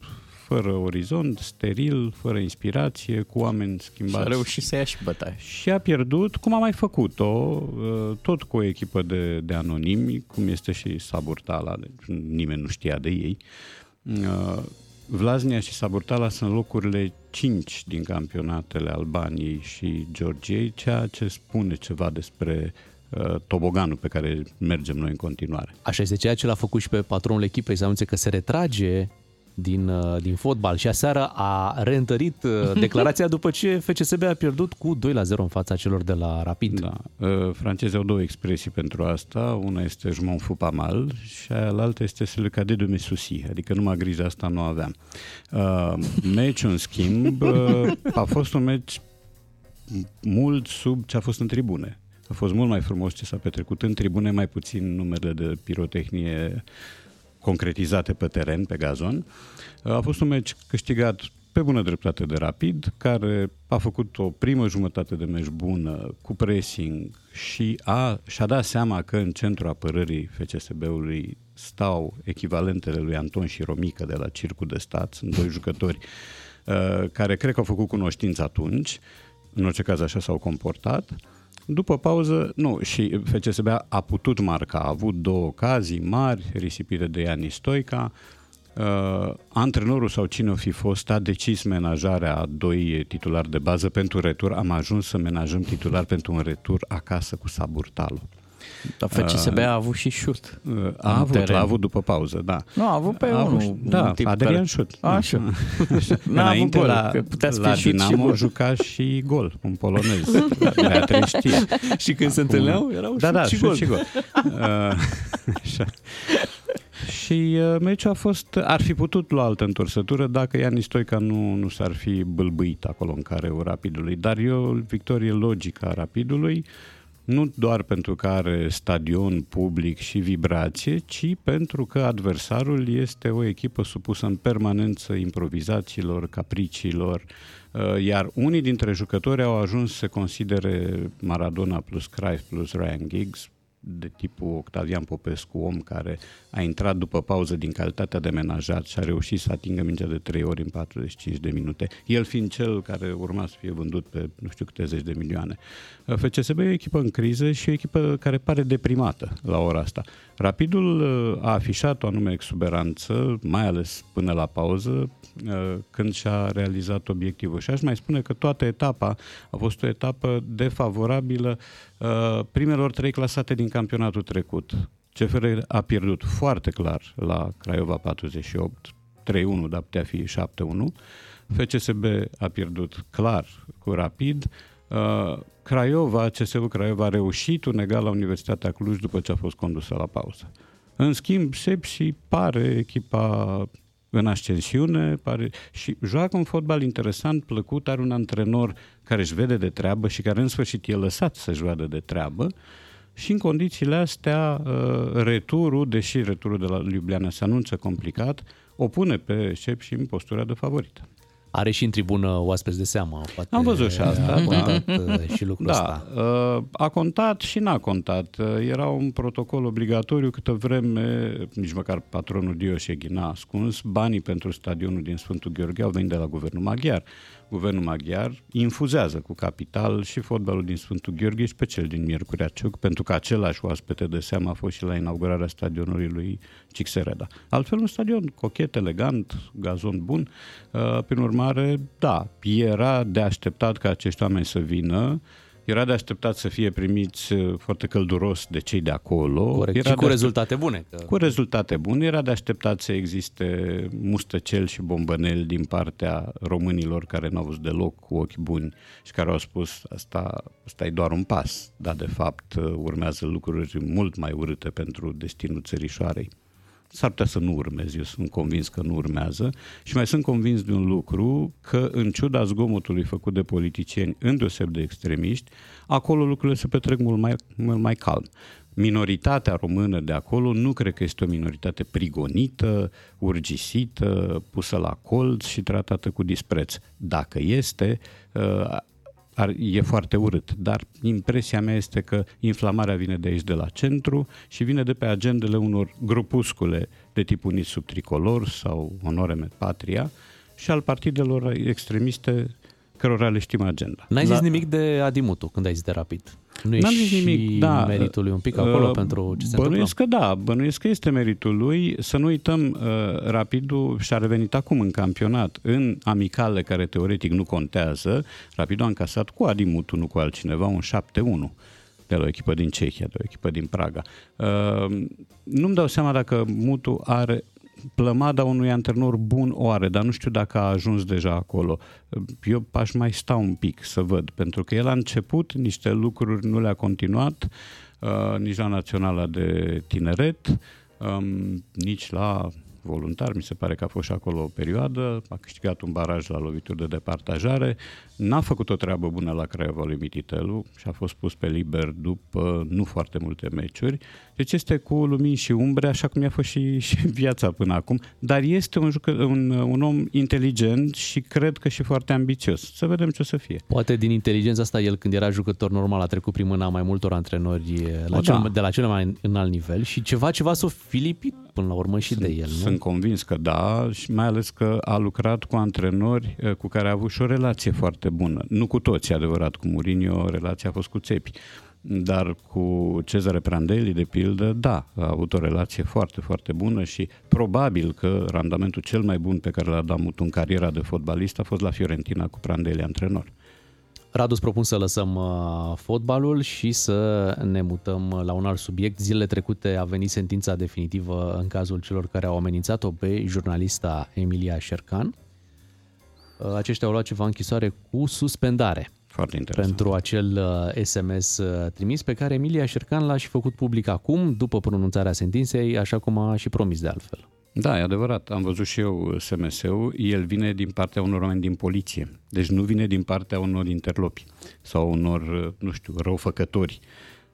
fără orizont, steril, fără inspirație, cu oameni Și schimbați. a reușit să ia și bătaie. Și a pierdut, cum a mai făcut-o, uh, tot cu o echipă de, de anonimi, cum este și Saburtala, deci nimeni nu știa de ei. Uh, Vlasnia și Saburtala sunt locurile 5 din campionatele Albaniei și Georgiei, ceea ce spune ceva despre uh, toboganul pe care mergem noi în continuare. Așa este ceea ce l-a făcut și pe patronul echipei să anunțe că se retrage din, uh, din fotbal și aseară a reîntărit uh, declarația după ce FCSB a pierdut cu 2 la 0 în fața celor de la Rapid. Da. Uh, Francezii au două expresii pentru asta. Una este je m'en fous pas mal și alaltă este c'est le cadet de mes soucis, adică numai grija asta nu aveam. Uh, meciul, în schimb, uh, a fost un meci mult sub ce a fost în tribune. A fost mult mai frumos ce s-a petrecut în tribune, mai puțin numere de pirotehnie concretizate pe teren, pe gazon. A fost un meci câștigat pe bună dreptate de Rapid, care a făcut o primă jumătate de meci bună, cu pressing și a, și-a dat seama că în centrul apărării FCSB-ului stau echivalentele lui Anton și Romică de la Circul de Stat, sunt doi jucători uh, care cred că au făcut cunoștință atunci, în orice caz așa s-au comportat. După pauză, nu, și FCSB a putut marca, a avut două ocazii mari, risipire de Iani Stoica, Uh, antrenorul sau cine o fi fost a decis menajarea a doi titulari de bază pentru retur. Am ajuns să menajăm titular pentru un retur acasă cu Saburtalo. Dar FCSB a avut și șut. Uh, în a avut, teren. l-a avut după pauză, da. Nu, a avut pe A avut unul. și- da, un tip Adrian care- Șut. Așa. N-a avut Înainte gol, la, că putea să la fie șut și Dinamo gol. juca și gol, un polonez. Beatrice știe. Și când se întâlneau, erau da, șut da, și șut gol. și gol. Uh, așa. Și uh, meciul a fost, ar fi putut lua altă întorsătură dacă Iani Stoica nu, nu s-ar fi bâlbâit acolo în care Rapidului. Dar eu, victorie logică a Rapidului, nu doar pentru că are stadion public și vibrație, ci pentru că adversarul este o echipă supusă în permanență improvizațiilor, capriciilor, uh, iar unii dintre jucători au ajuns să se considere Maradona plus Cruyff plus Ryan Giggs, de tipul Octavian Popescu, om care a intrat după pauză din calitatea de menajat și a reușit să atingă mingea de 3 ori în 45 de minute, el fiind cel care urma să fie vândut pe nu știu câte zeci de milioane. FCSB e o echipă în criză și o echipă care pare deprimată la ora asta. Rapidul uh, a afișat o anume exuberanță, mai ales până la pauză, uh, când și-a realizat obiectivul. Și aș mai spune că toată etapa a fost o etapă defavorabilă uh, primelor trei clasate din campionatul trecut. CFR a pierdut foarte clar la Craiova 48, 3-1, dar putea fi 7-1. FCSB a pierdut clar cu Rapid. Uh, Craiova, CSU Craiova a reușit un egal la Universitatea Cluj după ce a fost condusă la pauză. În schimb, Sepsi pare echipa în ascensiune pare, și joacă un fotbal interesant, plăcut, are un antrenor care își vede de treabă și care în sfârșit e lăsat să-și vadă de treabă și în condițiile astea uh, returul, deși returul de la Ljubljana se anunță complicat, o pune pe Sepsi în postura de favorită. Are și în tribună oaspeți de seamă. Poate Am văzut și asta. A contat da. și lucrul da, ăsta. A contat și n-a contat. Era un protocol obligatoriu câtă vreme, nici măcar patronul Dioșeghi n-a ascuns, banii pentru stadionul din Sfântul Gheorghe au venit de la guvernul maghiar guvernul maghiar infuzează cu capital și fotbalul din Sfântul Gheorghe și pe cel din Miercurea Ciuc, pentru că același oaspete de seamă a fost și la inaugurarea stadionului lui Cixereda. Altfel un stadion cochet, elegant, gazon bun. Uh, prin urmare, da, era de așteptat ca acești oameni să vină, era de așteptat să fie primiți uh, foarte călduros de cei de acolo. Corect. Era și cu de rezultate bune. Că... Cu rezultate bune. Era de așteptat să existe mustăcel și bombănel din partea românilor care n-au văzut deloc cu ochi buni și care au spus asta, asta e doar un pas, dar de fapt uh, urmează lucruri mult mai urâte pentru destinul țărișoarei s-ar putea să nu urmeze, eu sunt convins că nu urmează și mai sunt convins de un lucru, că în ciuda zgomotului făcut de politicieni, îndeoseb de extremiști, acolo lucrurile se petrec mult mai, mult mai calm. Minoritatea română de acolo nu cred că este o minoritate prigonită, urgisită, pusă la colț și tratată cu dispreț. Dacă este, uh, ar, e foarte urât, dar impresia mea este că inflamarea vine de aici, de la centru și vine de pe agendele unor grupuscule de tip unit sub tricolor sau Onoreme Patria și al partidelor extremiste cărora le știm agenda. N-ai zis la... nimic de Adimutu când ai zis de Rapid? Nu e zis și nimic, da. meritul lui un pic acolo uh, pentru ce se Bănuiesc că da, bănuiesc că este meritul lui. Să nu uităm, uh, Rapidul și-a revenit acum în campionat, în amicale care teoretic nu contează. Rapidul a încasat cu Adimutu, nu cu altcineva, un 7-1 de la o echipă din Cehia, de o echipă din Praga. Uh, nu-mi dau seama dacă Mutu are plămada unui antrenor bun o are, dar nu știu dacă a ajuns deja acolo. Eu aș mai sta un pic să văd, pentru că el a început niște lucruri, nu le-a continuat, uh, nici la Naționala de Tineret, um, nici la voluntar, mi se pare că a fost și acolo o perioadă, a câștigat un baraj la lovituri de departajare, n-a făcut o treabă bună la Craiova lui Mititelu și a fost pus pe liber după nu foarte multe meciuri. Deci este cu lumini și umbre, așa cum i-a fost și, și viața până acum, dar este un, jucă, un, un om inteligent și cred că și foarte ambițios. Să vedem ce o să fie. Poate din inteligența asta el când era jucător normal a trecut prin mâna mai multor antrenori la O, cel, da. de la cel mai înalt nivel și ceva ceva s-o filipit până la urmă și de el, nu? Sunt convins că da, și mai ales că a lucrat cu antrenori eh, cu care a avut și o relație foarte bună. Nu cu toți, e adevărat, cu Mourinho relația a fost cu țepi, dar cu Cezare Prandelli, de pildă, da, a avut o relație foarte, foarte bună și probabil că randamentul cel mai bun pe care l-a dat Mutu în cariera de fotbalist a fost la Fiorentina cu Prandelli antrenor. Radu, îți propun să lăsăm uh, fotbalul și să ne mutăm la un alt subiect. Zilele trecute a venit sentința definitivă în cazul celor care au amenințat-o pe jurnalista Emilia Șercan. Uh, Aceștia au luat ceva închisoare cu suspendare. Foarte interesant. Pentru acel uh, SMS uh, trimis pe care Emilia Șercan l-a și făcut public acum, după pronunțarea sentinței, așa cum a și promis de altfel. Da, e adevărat. Am văzut și eu SMS-ul. El vine din partea unor oameni din poliție. Deci nu vine din partea unor interlopi sau unor, nu știu, răufăcători.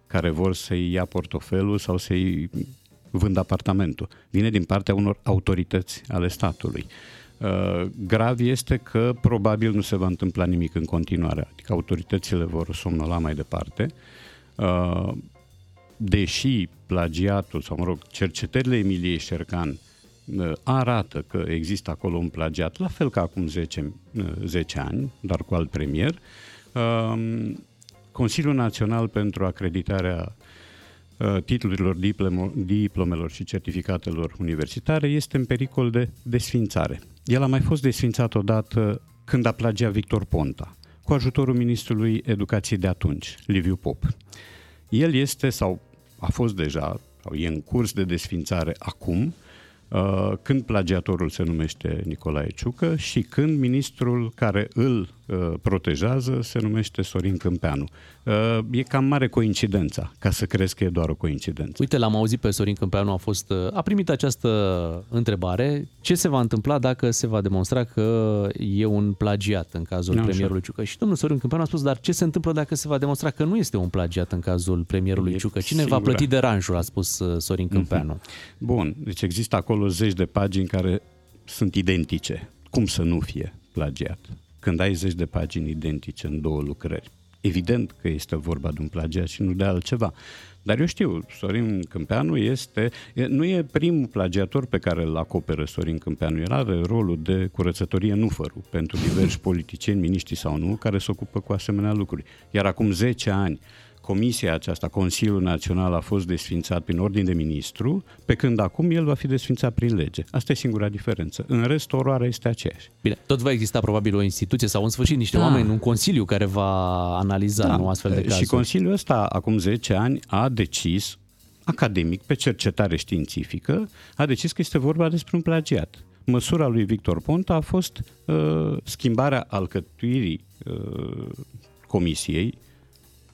care vor să-i ia portofelul sau să-i vând apartamentul. Vine din partea unor autorități ale statului. Uh, grav este că probabil nu se va întâmpla nimic în continuare, adică autoritățile vor somnola mai departe. Uh, deși plagiatul, sau mă rog, cercetările Emiliei Șercan uh, arată că există acolo un plagiat, la fel ca acum 10, 10 ani, dar cu alt premier, Consiliul Național pentru Acreditarea titlurilor, diplomelor și certificatelor universitare este în pericol de desfințare. El a mai fost desfințat odată când a plagiat Victor Ponta, cu ajutorul ministrului educației de atunci, Liviu Pop. El este, sau a fost deja, sau e în curs de desfințare acum, Uh, când plagiatorul se numește Nicolae Ciucă și când ministrul care îl uh, protejează se numește Sorin Câmpeanu. Uh, e cam mare coincidența, ca să crezi că e doar o coincidență. Uite, l-am auzit pe Sorin Câmpeanu, a, fost, a primit această întrebare. Ce se va întâmpla dacă se va demonstra că e un plagiat în cazul no, premierului Ciucăș? Și domnul Sorin Câmpeanu a spus, dar ce se întâmplă dacă se va demonstra că nu este un plagiat în cazul premierului e Ciucăș? Cine singura. va plăti deranjul, a spus Sorin Câmpeanu. Mm-hmm. Bun, deci există acolo acolo zeci de pagini care sunt identice. Cum să nu fie plagiat? Când ai zeci de pagini identice în două lucrări, evident că este vorba de un plagiat și nu de altceva. Dar eu știu, Sorin Câmpeanu este, nu e primul plagiator pe care îl acoperă Sorin Câmpeanu. El are rolul de curățătorie nufărul pentru diversi politicieni, miniștri sau nu, care se ocupă cu asemenea lucruri. Iar acum 10 ani, comisia aceasta, Consiliul Național, a fost desfințat prin ordin de ministru, pe când acum el va fi desfințat prin lege. Asta e singura diferență. În rest, oroarea este aceeași. Bine, tot va exista probabil o instituție sau în sfârșit niște da. oameni, un consiliu care va analiza da. nu astfel de cazuri. Și consiliul ăsta, acum 10 ani, a decis academic, pe cercetare științifică, a decis că este vorba despre un plagiat. Măsura lui Victor Ponta a fost uh, schimbarea alcătuirii uh, comisiei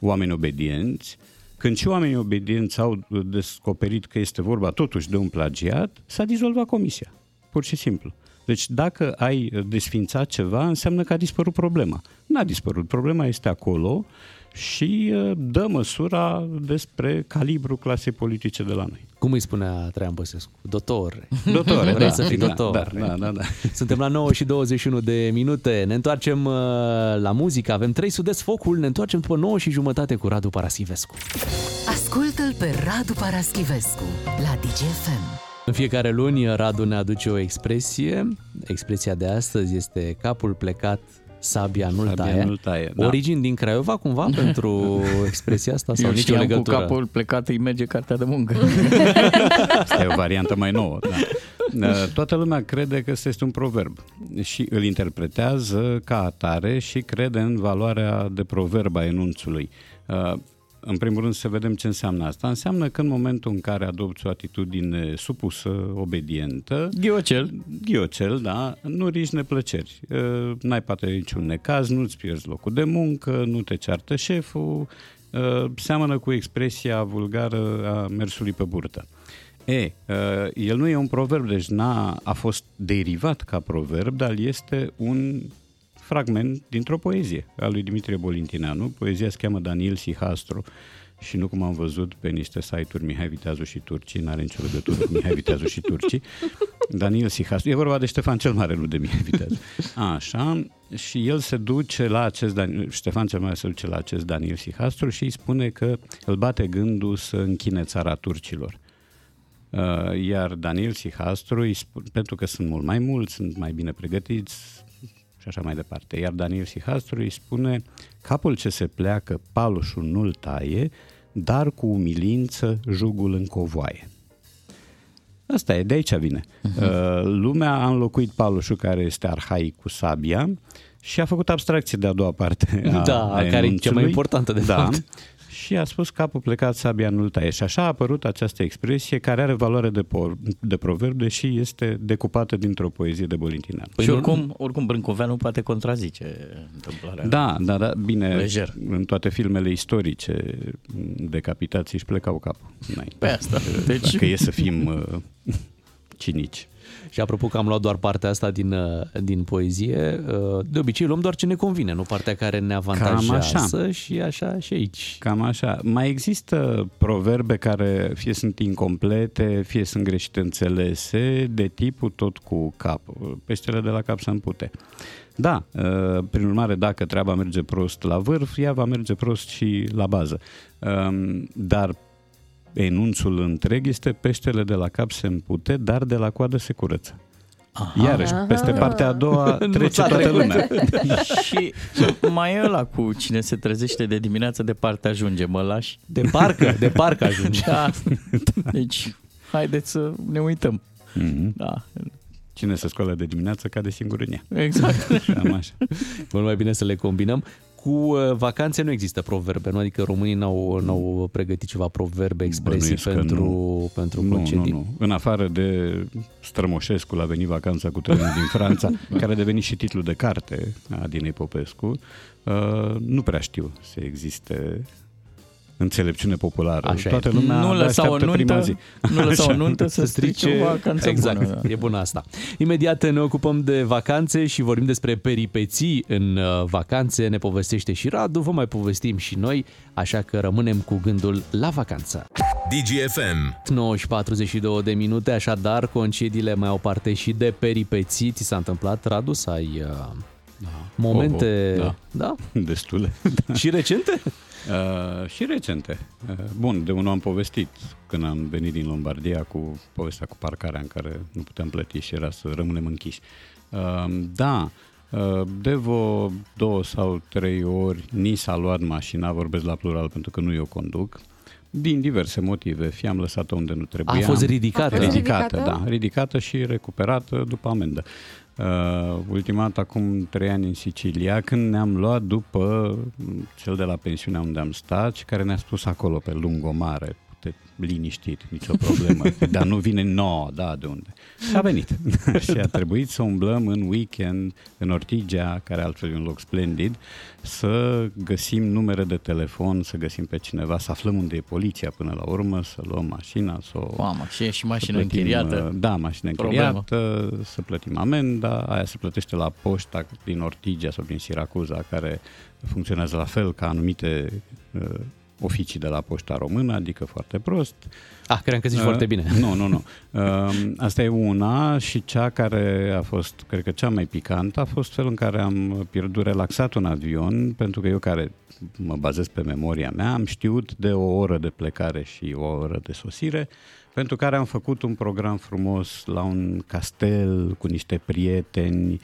oameni obedienți, când și oamenii obedienți au descoperit că este vorba totuși de un plagiat, s-a dizolvat comisia, pur și simplu. Deci dacă ai desfințat ceva, înseamnă că a dispărut problema. N-a dispărut, problema este acolo și uh, dă măsura despre calibrul clasei politice de la noi. Cum îi spunea Traian Băsescu? Dotore. Dotore, Vrei da, să fii da, dotore. Da, da, da, da. Suntem la 9 și 21 de minute. Ne întoarcem uh, la muzică. Avem 3 sudesc focul. Ne întoarcem după 9 și jumătate cu Radu Paraschivescu. Ascultă-l pe Radu Paraschivescu la DGFM. În fiecare luni Radu ne aduce o expresie. Expresia de astăzi este capul plecat sabia nu-l sabia taie. Nu taie da. Origini din Craiova cumva pentru expresia asta sau Eu nicio legătură? cu capul plecat îi merge cartea de muncă. Asta e o variantă mai nouă. Da. Toată lumea crede că este un proverb și îl interpretează ca atare și crede în valoarea de proverb a enunțului în primul rând să vedem ce înseamnă asta. Înseamnă că în momentul în care adopți o atitudine supusă, obedientă, ghiocel, ghiocel, da, nu riști neplăceri. N-ai poate niciun necaz, nu-ți pierzi locul de muncă, nu te ceartă șeful, seamănă cu expresia vulgară a mersului pe burtă. E, el nu e un proverb, deci n-a, a fost derivat ca proverb, dar este un fragment dintr-o poezie a lui Dimitrie Bolintineanu. Poezia se cheamă Daniel Sihastru și nu cum am văzut pe niște site-uri Mihai Viteazu și Turcii, n-are nicio legătură cu Mihai Viteazu și Turcii. Daniel Sihastru, e vorba de Ștefan cel Mare, nu de Mihai Viteazu. Așa, și el se duce la acest, Daniel, Ștefan cel Mare se duce la acest Daniel Sihastru și îi spune că îl bate gândul să închine țara turcilor. Uh, iar Daniel Sihastru, îi spune, pentru că sunt mult mai mulți, sunt mai bine pregătiți, și așa mai departe. Iar Daniel Sihastru îi spune, capul ce se pleacă, palușul nu-l taie, dar cu umilință jugul încovoaie. Asta e, de aici vine. Uh-huh. Lumea a înlocuit palușul care este arhaic cu sabia și a făcut abstracție de a doua parte a, da, a care e cea mai importantă de da. fapt și a spus capul plecat, sabia nu-l taie. Și așa a apărut această expresie care are valoare de, por, de proverb, deși este decupată dintr-o poezie de Bolintinean. Păi și oricum, oricum Brâncoveanu poate contrazice întâmplarea. Da, da, da, bine, lejer. în toate filmele istorice decapitații își plecau capul. Pe asta. Deci... Dacă e să fim uh, cinici. Și apropo că am luat doar partea asta din, uh, din poezie, uh, de obicei luăm doar ce ne convine, nu partea care ne avantajează Cam așa. și așa și aici. Cam așa. Mai există proverbe care fie sunt incomplete, fie sunt greșite înțelese, de tipul tot cu cap. Peștele de la cap să împute. Da, uh, prin urmare, dacă treaba merge prost la vârf, ea va merge prost și la bază. Um, Dar enunțul întreg este peștele de la cap se împute, dar de la coadă se curăță. Aha. Iarăși, peste partea a doua Nu trece s-a toată trecut. lumea. și mai e ăla cu cine se trezește de dimineață de parte ajunge, mă lași? De parcă, de parcă ajunge. Da. Deci, haideți să ne uităm. Mm-hmm. Da. Cine se scoală de dimineață cade singur în ea. Exact. Cam așa. Mult mai bine să le combinăm. Cu uh, vacanțe nu există proverbe, nu? Adică românii n-au, n-au pregătit ceva proverbe, expresii Bănuiesc că pentru, nu. pentru nu, concedii. nu, nu. În afară de Strămoșescu, a venit vacanța cu trenul din Franța, care a devenit și titlul de carte a Dinei Popescu, uh, nu prea știu să existe înțelepciune populară. Așa Toată e. lumea Nu abia lăsa o așteaptă prima nuntă, zi. nu lăsa o Așa. nuntă să strice o vacanță exact, bună, da. e bună asta. Imediat ne ocupăm de vacanțe și vorbim despre peripeții în uh, vacanțe. Ne povestește și Radu, vă mai povestim și noi, așa că rămânem cu gândul la vacanță. DGFM. 9 și 42 de minute, așadar concediile mai au parte și de peripeții. Ți s-a întâmplat, Radu, să ai uh, momente... Oh, oh, da? Destule. Și recente? Uh, și recente. Uh, bun, de unul am povestit când am venit din Lombardia cu povestea cu parcarea în care nu puteam plăti și era să rămânem închiși. Uh, da, uh, de vreo două sau trei ori ni s-a luat mașina, vorbesc la plural pentru că nu eu conduc, din diverse motive. Fie am lăsat-o unde nu trebuia. A fost ridicată. A fost Ridicată, ridicată? da. Ridicată și recuperată după amendă. Uh, ultima dată acum trei ani în Sicilia, când ne-am luat după cel de la pensiunea unde am stat și care ne-a spus acolo pe lungomare, te liniștit, nicio problemă, dar nu vine nouă, da, de unde? Și a venit. și a trebuit să umblăm în weekend în Ortigia, care altfel e un loc splendid, să găsim numere de telefon, să găsim pe cineva, să aflăm unde e poliția până la urmă, să luăm mașina, să o Mamă, și e și mașină să plătim, închiriată. uh, Da, mașină Problemă. închiriată, să plătim amenda, aia se plătește la poșta din Ortigia sau din Siracuza, care funcționează la fel ca anumite uh, oficii de la poșta română, adică foarte prost. Ah, cream că zici Uh, foarte bine. Nu, nu, nu. Uh, asta e una și cea care a fost, cred că cea mai picantă, a fost felul în care am pierdut relaxat un avion, pentru că eu care mă bazez pe memoria mea, am știut de o oră de plecare și o oră de sosire, pentru care am făcut un program frumos la un castel cu niște prieteni,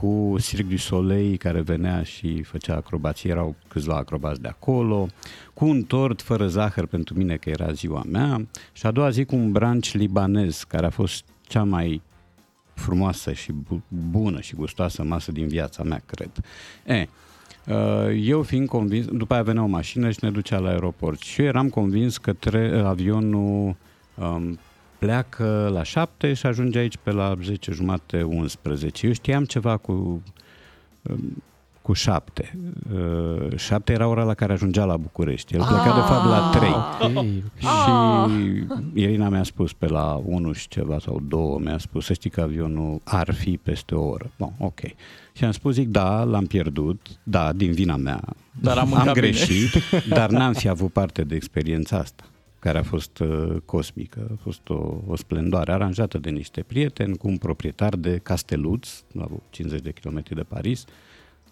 cu Cirque du Soleil care venea și făcea acrobații, erau câțiva acrobați de acolo, cu un tort fără zahăr pentru mine că era ziua mea și a doua zi cu un branch libanez care a fost cea mai frumoasă și bu- bună și gustoasă masă din viața mea, cred. E, uh, eu fiind convins, după aia venea o mașină și ne ducea la aeroport și eu eram convins că tre- avionul um, pleacă la 7 și ajunge aici pe la 10 jumate 11. Eu știam ceva cu um, cu 7. Uh, 7 era ora la care ajungea la București. El pleca de fapt la 3. Și Irina mi-a spus pe la 1 și ceva sau 2, mi-a spus să știi că avionul ar fi peste o oră. Bun, ok. Și am spus, zic, da, l-am pierdut, da, din vina mea. Dar am am mâncat bine. greșit, dar n-am fi avut parte de experiența asta care a fost uh, cosmică, a fost o, o splendoare aranjată de niște prieteni cu un proprietar de casteluț, la 50 de kilometri de Paris,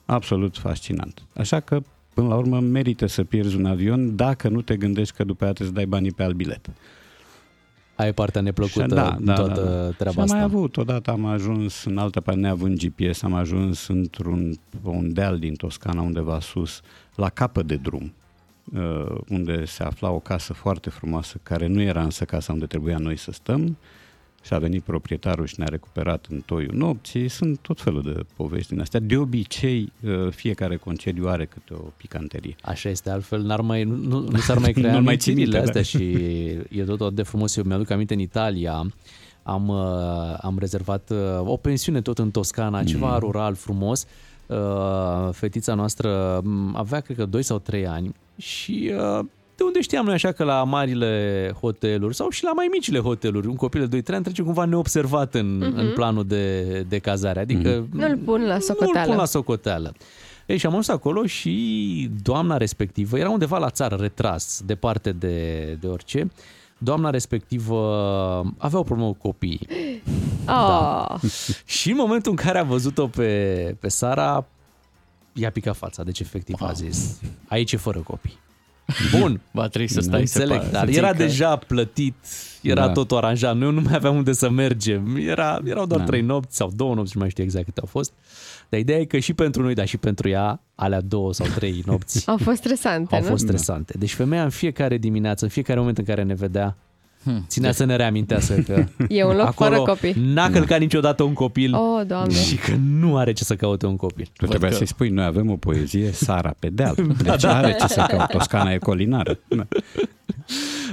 absolut fascinant. Așa că, până la urmă, merită să pierzi un avion dacă nu te gândești că după aia trebuie să dai banii pe alt bilet. Ai partea neplăcută Și- da, da, toată da, da. treaba și am asta. mai avut, odată am ajuns în altă parte, neavând GPS, am ajuns într-un un deal din Toscana undeva sus, la capăt de drum, uh, unde se afla o casă foarte frumoasă, care nu era însă casa unde trebuia noi să stăm, și a venit proprietarul și ne-a recuperat în toiul nopții. Sunt tot felul de povești din astea. De obicei, uh, fiecare concediu are câte o picanterie. Așa este, altfel n-ar mai, nu, nu, nu s-ar mai crea Nu-l mai ții amintirile minte, astea da. și e tot atât de frumos. Eu mi-aduc aminte în Italia, am, uh, am rezervat uh, o pensiune tot în Toscana, ceva Mm. rural frumos. Uh, Fetița noastră m, avea, cred că, 2 sau 3 ani și uh, de unde știam noi așa că la marile hoteluri sau și la mai micile hoteluri, un copil de 2-3 ani trece cumva neobservat în, Mhm. în planul de, de cazare. Adică Nu-l pun la nu-l socoteală. pun la socoteală. Ei, și am ajuns acolo și doamna respectivă era undeva la țară, retras, departe de, de orice. Doamna respectivă avea o problemă cu copiii. Oh. Și în momentul în care a văzut-o pe, pe Sara, i-a picat fața. Deci, efectiv, a zis, aici e fără copii. Bun. Va trebui să stai Înțeleg, separat, dar să ții era că- deja plătit, era Da. totul aranjat. Noi nu mai aveam unde să mergem. Era, erau doar Da. trei nopți sau două nopți, nu mai știu exact câte au fost. Dar ideea e că și pentru noi, dar și pentru ea, alea două sau trei nopți Au fost stresante, au nu? fost stresante. Deci femeia în fiecare dimineață, în fiecare moment în care ne vedea, ținea să ne reamintească că E un loc acolo fără copii. n-a călcat niciodată un copil Oh, doamne. și că nu are ce să caute un copil. Tu trebuia să-i spui, noi avem o poezie, Sara pe deal. Deci da. are ce să caute, Toscana e colinară. Da.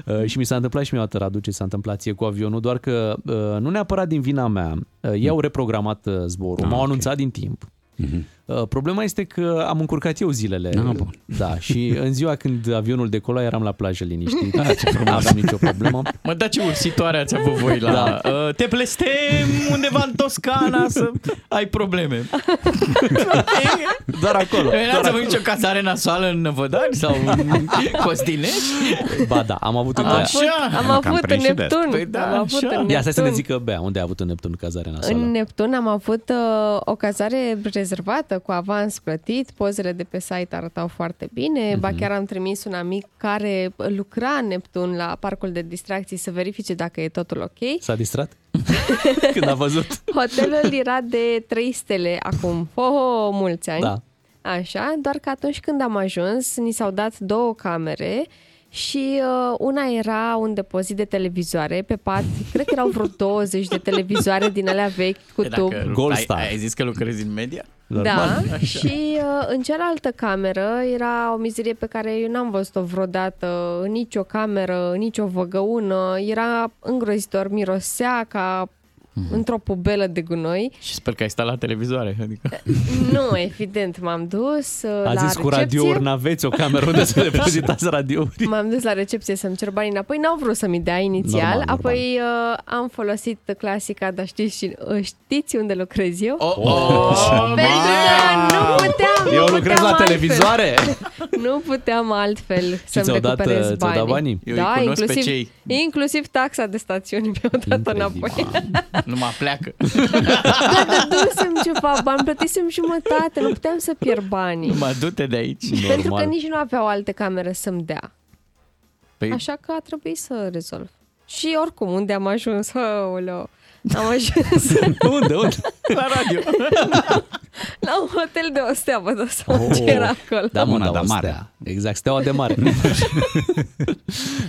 Uh, și mi s-a întâmplat și mie o dată, Radu, ce s-a întâmplat ție cu avionul, doar că uh, nu neapărat din vina mea, uh, ei au reprogramat uh, zborul, Ah, m-au ok. anunțat din timp. Mhm. Uh, Problema este că am încurcat eu zilele. Ah, bun. Da, și în ziua când avionul decola eram la plajă liniștit. Ah, ce frumos. Nu aveam nicio problemă. Mă, da ce ursitoare ați avut voi la... Da. Uh, te plestem undeva în Toscana să ai probleme. Doar acolo. Noi n-ați avut nicio cazare nasoală în Năvădari sau în Costinești? Ba da, am avut Am în avut, Așa. am Cam avut în prins și de Neptun. Păi da, am avut așa. în Ia, stai să ne Neptun. zică Bea, unde a avut în Neptun cazare nasoală? În Neptun am avut uh, o cazare rezervată cu avans plătit, pozele de pe site arătau foarte bine, Mhm. ba chiar am trimis un amic care lucra în Neptun la parcul de distracții să verifice dacă e totul ok. S-a distrat? Când a văzut? Hotelul era de 3 stele acum, ho, mulți ani. Da. Așa, doar că atunci când am ajuns, ni s-au dat două camere și uh, una era un depozit de televizoare pe pat, cred că erau vreo 20 de televizoare din alea vechi cu E, tub. Dacă Gold ai, Star. ai zis că lucrezi în media? Da, și uh, în cealaltă cameră era o mizerie pe care eu n-am văzut-o vreodată în nicio cameră, în nicio văgăună. Era îngrozitor, mirosea ca într-o pubelă de gunoi. Și sper că ai stat la televizoare. Adică... Nu, evident, m-am dus uh, A la zis cu recepție. radiouri, n-aveți o cameră unde să depozitați radiouri? M-am dus la recepție să-mi cer banii înapoi, n-au vrut să-mi dea inițial, Normal, normal. apoi uh, am folosit clasica, dar știți, și, uh, știți unde lucrez eu? Oh, oh, Pentru că nu puteam, Eu nu lucrez puteam la altfel. televizoare. Nu puteam altfel să-mi ți-au dat, recuperez uh, ți-au banii. dat banii? Eu îi da, cunosc pe inclusiv, cei. inclusiv taxa de stațiune mi-au dat înapoi. Nu mă pleacă. Dar dădusem ceva bani, plătisem jumătate, nu puteam să pierd banii. Mă du-te de aici. Pentru că nici nu aveau alte camere să-mi dea. Păi, Așa că a trebuit să rezolv. Și oricum, unde am ajuns? Aoleo, am ajuns unde, unde? la radio. la un hotel de o stea, vă dați seama ce era acolo. Da, mă, Una da, de o mare. stea. Exact, steaua de mare.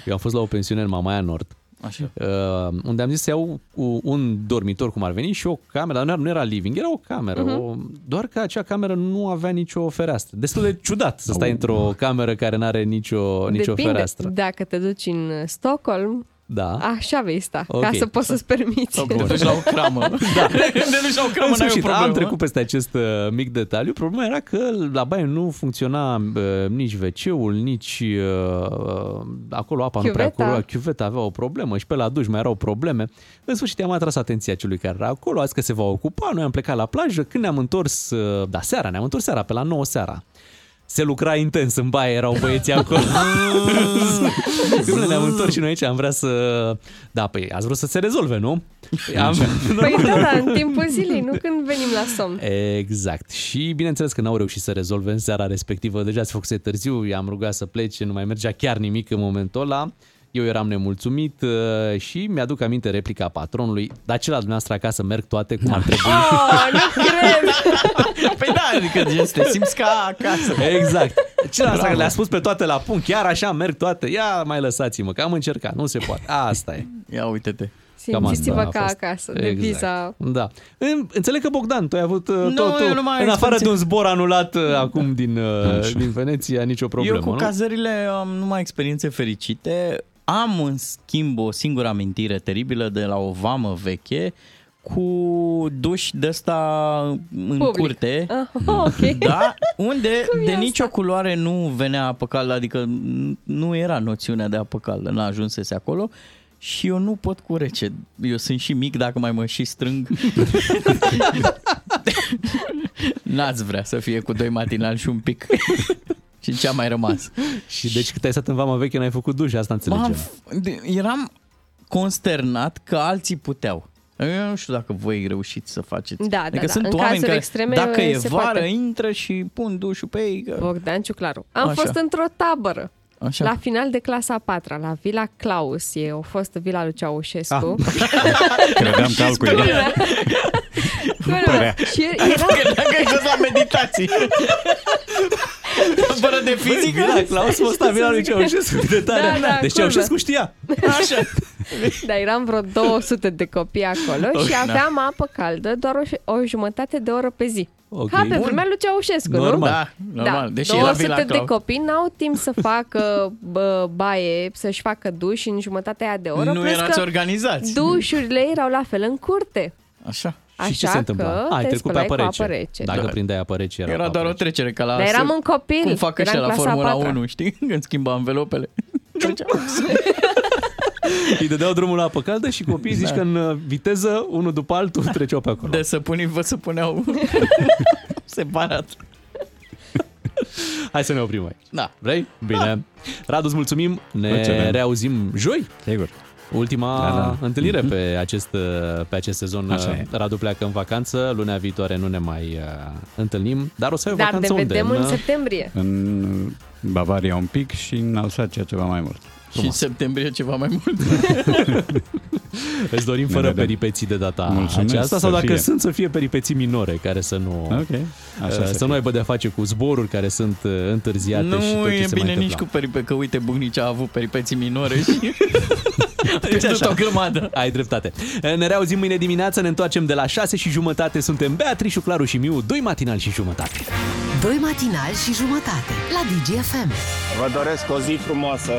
Eu am fost la o pensiune în Mamaia Nord, Așa. uh, unde am zis să iau u- un dormitor, cum ar veni, și o cameră, dar nu era, nu era living, era o cameră, Mhm. o, doar că acea cameră nu avea nicio fereastră. Destul de ciudat să stai într-o cameră care nu are nicio, nicio Depinde, fereastră. dacă te duci în Stockholm, Da. așa vei sta, Ok. ca să poți să-ți permiți. Sau când te duci la o cramă. Da. Când te duci la o cramă, În n-ai o sfârșit, problemă. am trecut peste acest uh, mic detaliu. Problema era că la baie nu funcționa uh, nici WC-ul, nici uh, uh, acolo apa nu prea Chiuveta. curua. Chiuveta avea o problemă și pe la duș mai erau probleme. În sfârșit am atras atenția celui care era acolo, azi că se va ocupa. Noi am plecat la plajă. Când ne-am întors, uh, da, seara, ne-am întors seara, pe la 9 seara. Se lucra intens în baie, erau băieții acolo. Când ne-am întors și noi aici, am vrea să... Da, păi ați vrut să se rezolve, nu? Păi am... Păi da, da, în timpul zilei, nu când venim la somn. Exact. Și bineînțeles că n-au reușit să rezolve în seara respectivă. Deja se făcuse târziu, i-am rugat să plece, nu mai mergea chiar nimic în momentul ăla. Eu eram nemulțumit uh, și mi-aduc aminte replica patronului, dar ce la dumneavoastră acasă merg toate cum ar trebui. Oh, nu cred! Păi da, adică gen, să te simți ca acasă. Exact. Ce la Bravo. le-a spus pe toate la punct, chiar așa merg toate. Ia mai lăsați-mă, că am încercat, nu se poate. Asta e. Ia uite-te. Cam asta Simțiți-vă a ca fost. acasă, Exact. deviza. Da. În- Înțeleg că Bogdan, tu ai avut uh, Nu, totul, eu nu mai în afară experiențe. de un zbor anulat uh, acum din, uh, Așa. din Veneția, nicio problemă, Eu cu nu? cazările am numai experiențe fericite. Am, în schimb, o singură amintire teribilă de la o vamă veche cu duș de ăsta în Public. curte. Ah, ok. Da, unde Cum e de asta? nicio culoare nu venea apă caldă, adică n- nu era noțiunea de apă caldă, n-a ajunsese acolo. Și eu nu pot cu rece. Eu sunt și mic dacă mai mă și strâng. N-ați vrea să fie cu doi matinali și un pic. Și ce a mai rămas? Și deci cât ai stat în vama veche, n-ai făcut duș, asta M-am, înțelegem. f- de- eram consternat că alții puteau. Eu nu știu dacă voi reușiți să faceți. Da, adică da, sunt da. În oameni cazuri care, extreme, dacă e se vară, poate. intră și pun dușul pe ei. Că... Bogdan Ciuclaru. Am Așa. fost într-o tabără. Așa. La final de clasa a patra, la Vila Claus, e o fostă vila lui Ceaușescu. Credeam că altcuiva. părea. Și era... Credeam că ai fost la meditații. Fără de fizică? Vila Claus, fosta vila lui Ceaușescu. De tare. Da, da, deci acolo. Ceaușescu știa. Așa. Dar eram vreo 200 de copii acolo Ok. și aveam apă caldă doar o, o jumătate de oră pe zi. Ok. Ca pe Bun. vremea lui Ceaușescu, Normal. nu? Da, normal. Deși era 200 Vila de Claus. copii n-au timp să facă bă, baie, să-și facă duș în jumătatea aia de oră. Nu plus erați că organizați. Dușurile erau la fel în curte. Așa. Așa și ce se întâmpla? că A, ai te trecut pe spălai apă cu rece. apă rece. Dacă Da. prindeai apă rece, era, Era apă doar o rece. trecere ca la... Dar eram un copil, Cum fac eram ăștia la clasa a Formula patra. 1, știi? Când schimbă învelopele. Îi dădeau drumul la apă caldă și copiii zici Da. că în uh, viteză, unul după altul, treceau pe acolo. De săpunii vă să puneau separat. Hai să ne oprim aici. Da. Vrei? Bine. Radu, îți mulțumim. Ne Mulțumim. reauzim joi. Sigur. Ultima Da, da. întâlnire Mhm. pe acest, pe acest sezon. Așa e. Radu pleacă în vacanță. Lunea viitoare nu ne mai uh, întâlnim. Dar o să ai o Dar ne vacanță unde? vedem în uh, septembrie. În Bavaria un pic și în Alsacia ceva mai mult. Și în septembrie ceva mai mult. Îți dorim Ne fără vedem. peripeții de data Mulțumesc, aceasta sau să dacă fie. sunt să fie peripeții minore care să nu Ok, așa uh, să să fie. nu aibă de face cu zboruri care sunt uh, întârziate și tot Nu ce e se bine mai nici întâmplă. cu peripe, că uite, Bucnici a avut peripeții minore și Deci pierdut așa. o grămadă. Ai dreptate. Ne reauzim mâine dimineață, ne întoarcem de la 6 și jumătate. Suntem Beatrice, Claru și Miu, doi matinal și jumătate. Doi matinali și jumătate la DGFM. Vă doresc o zi frumoasă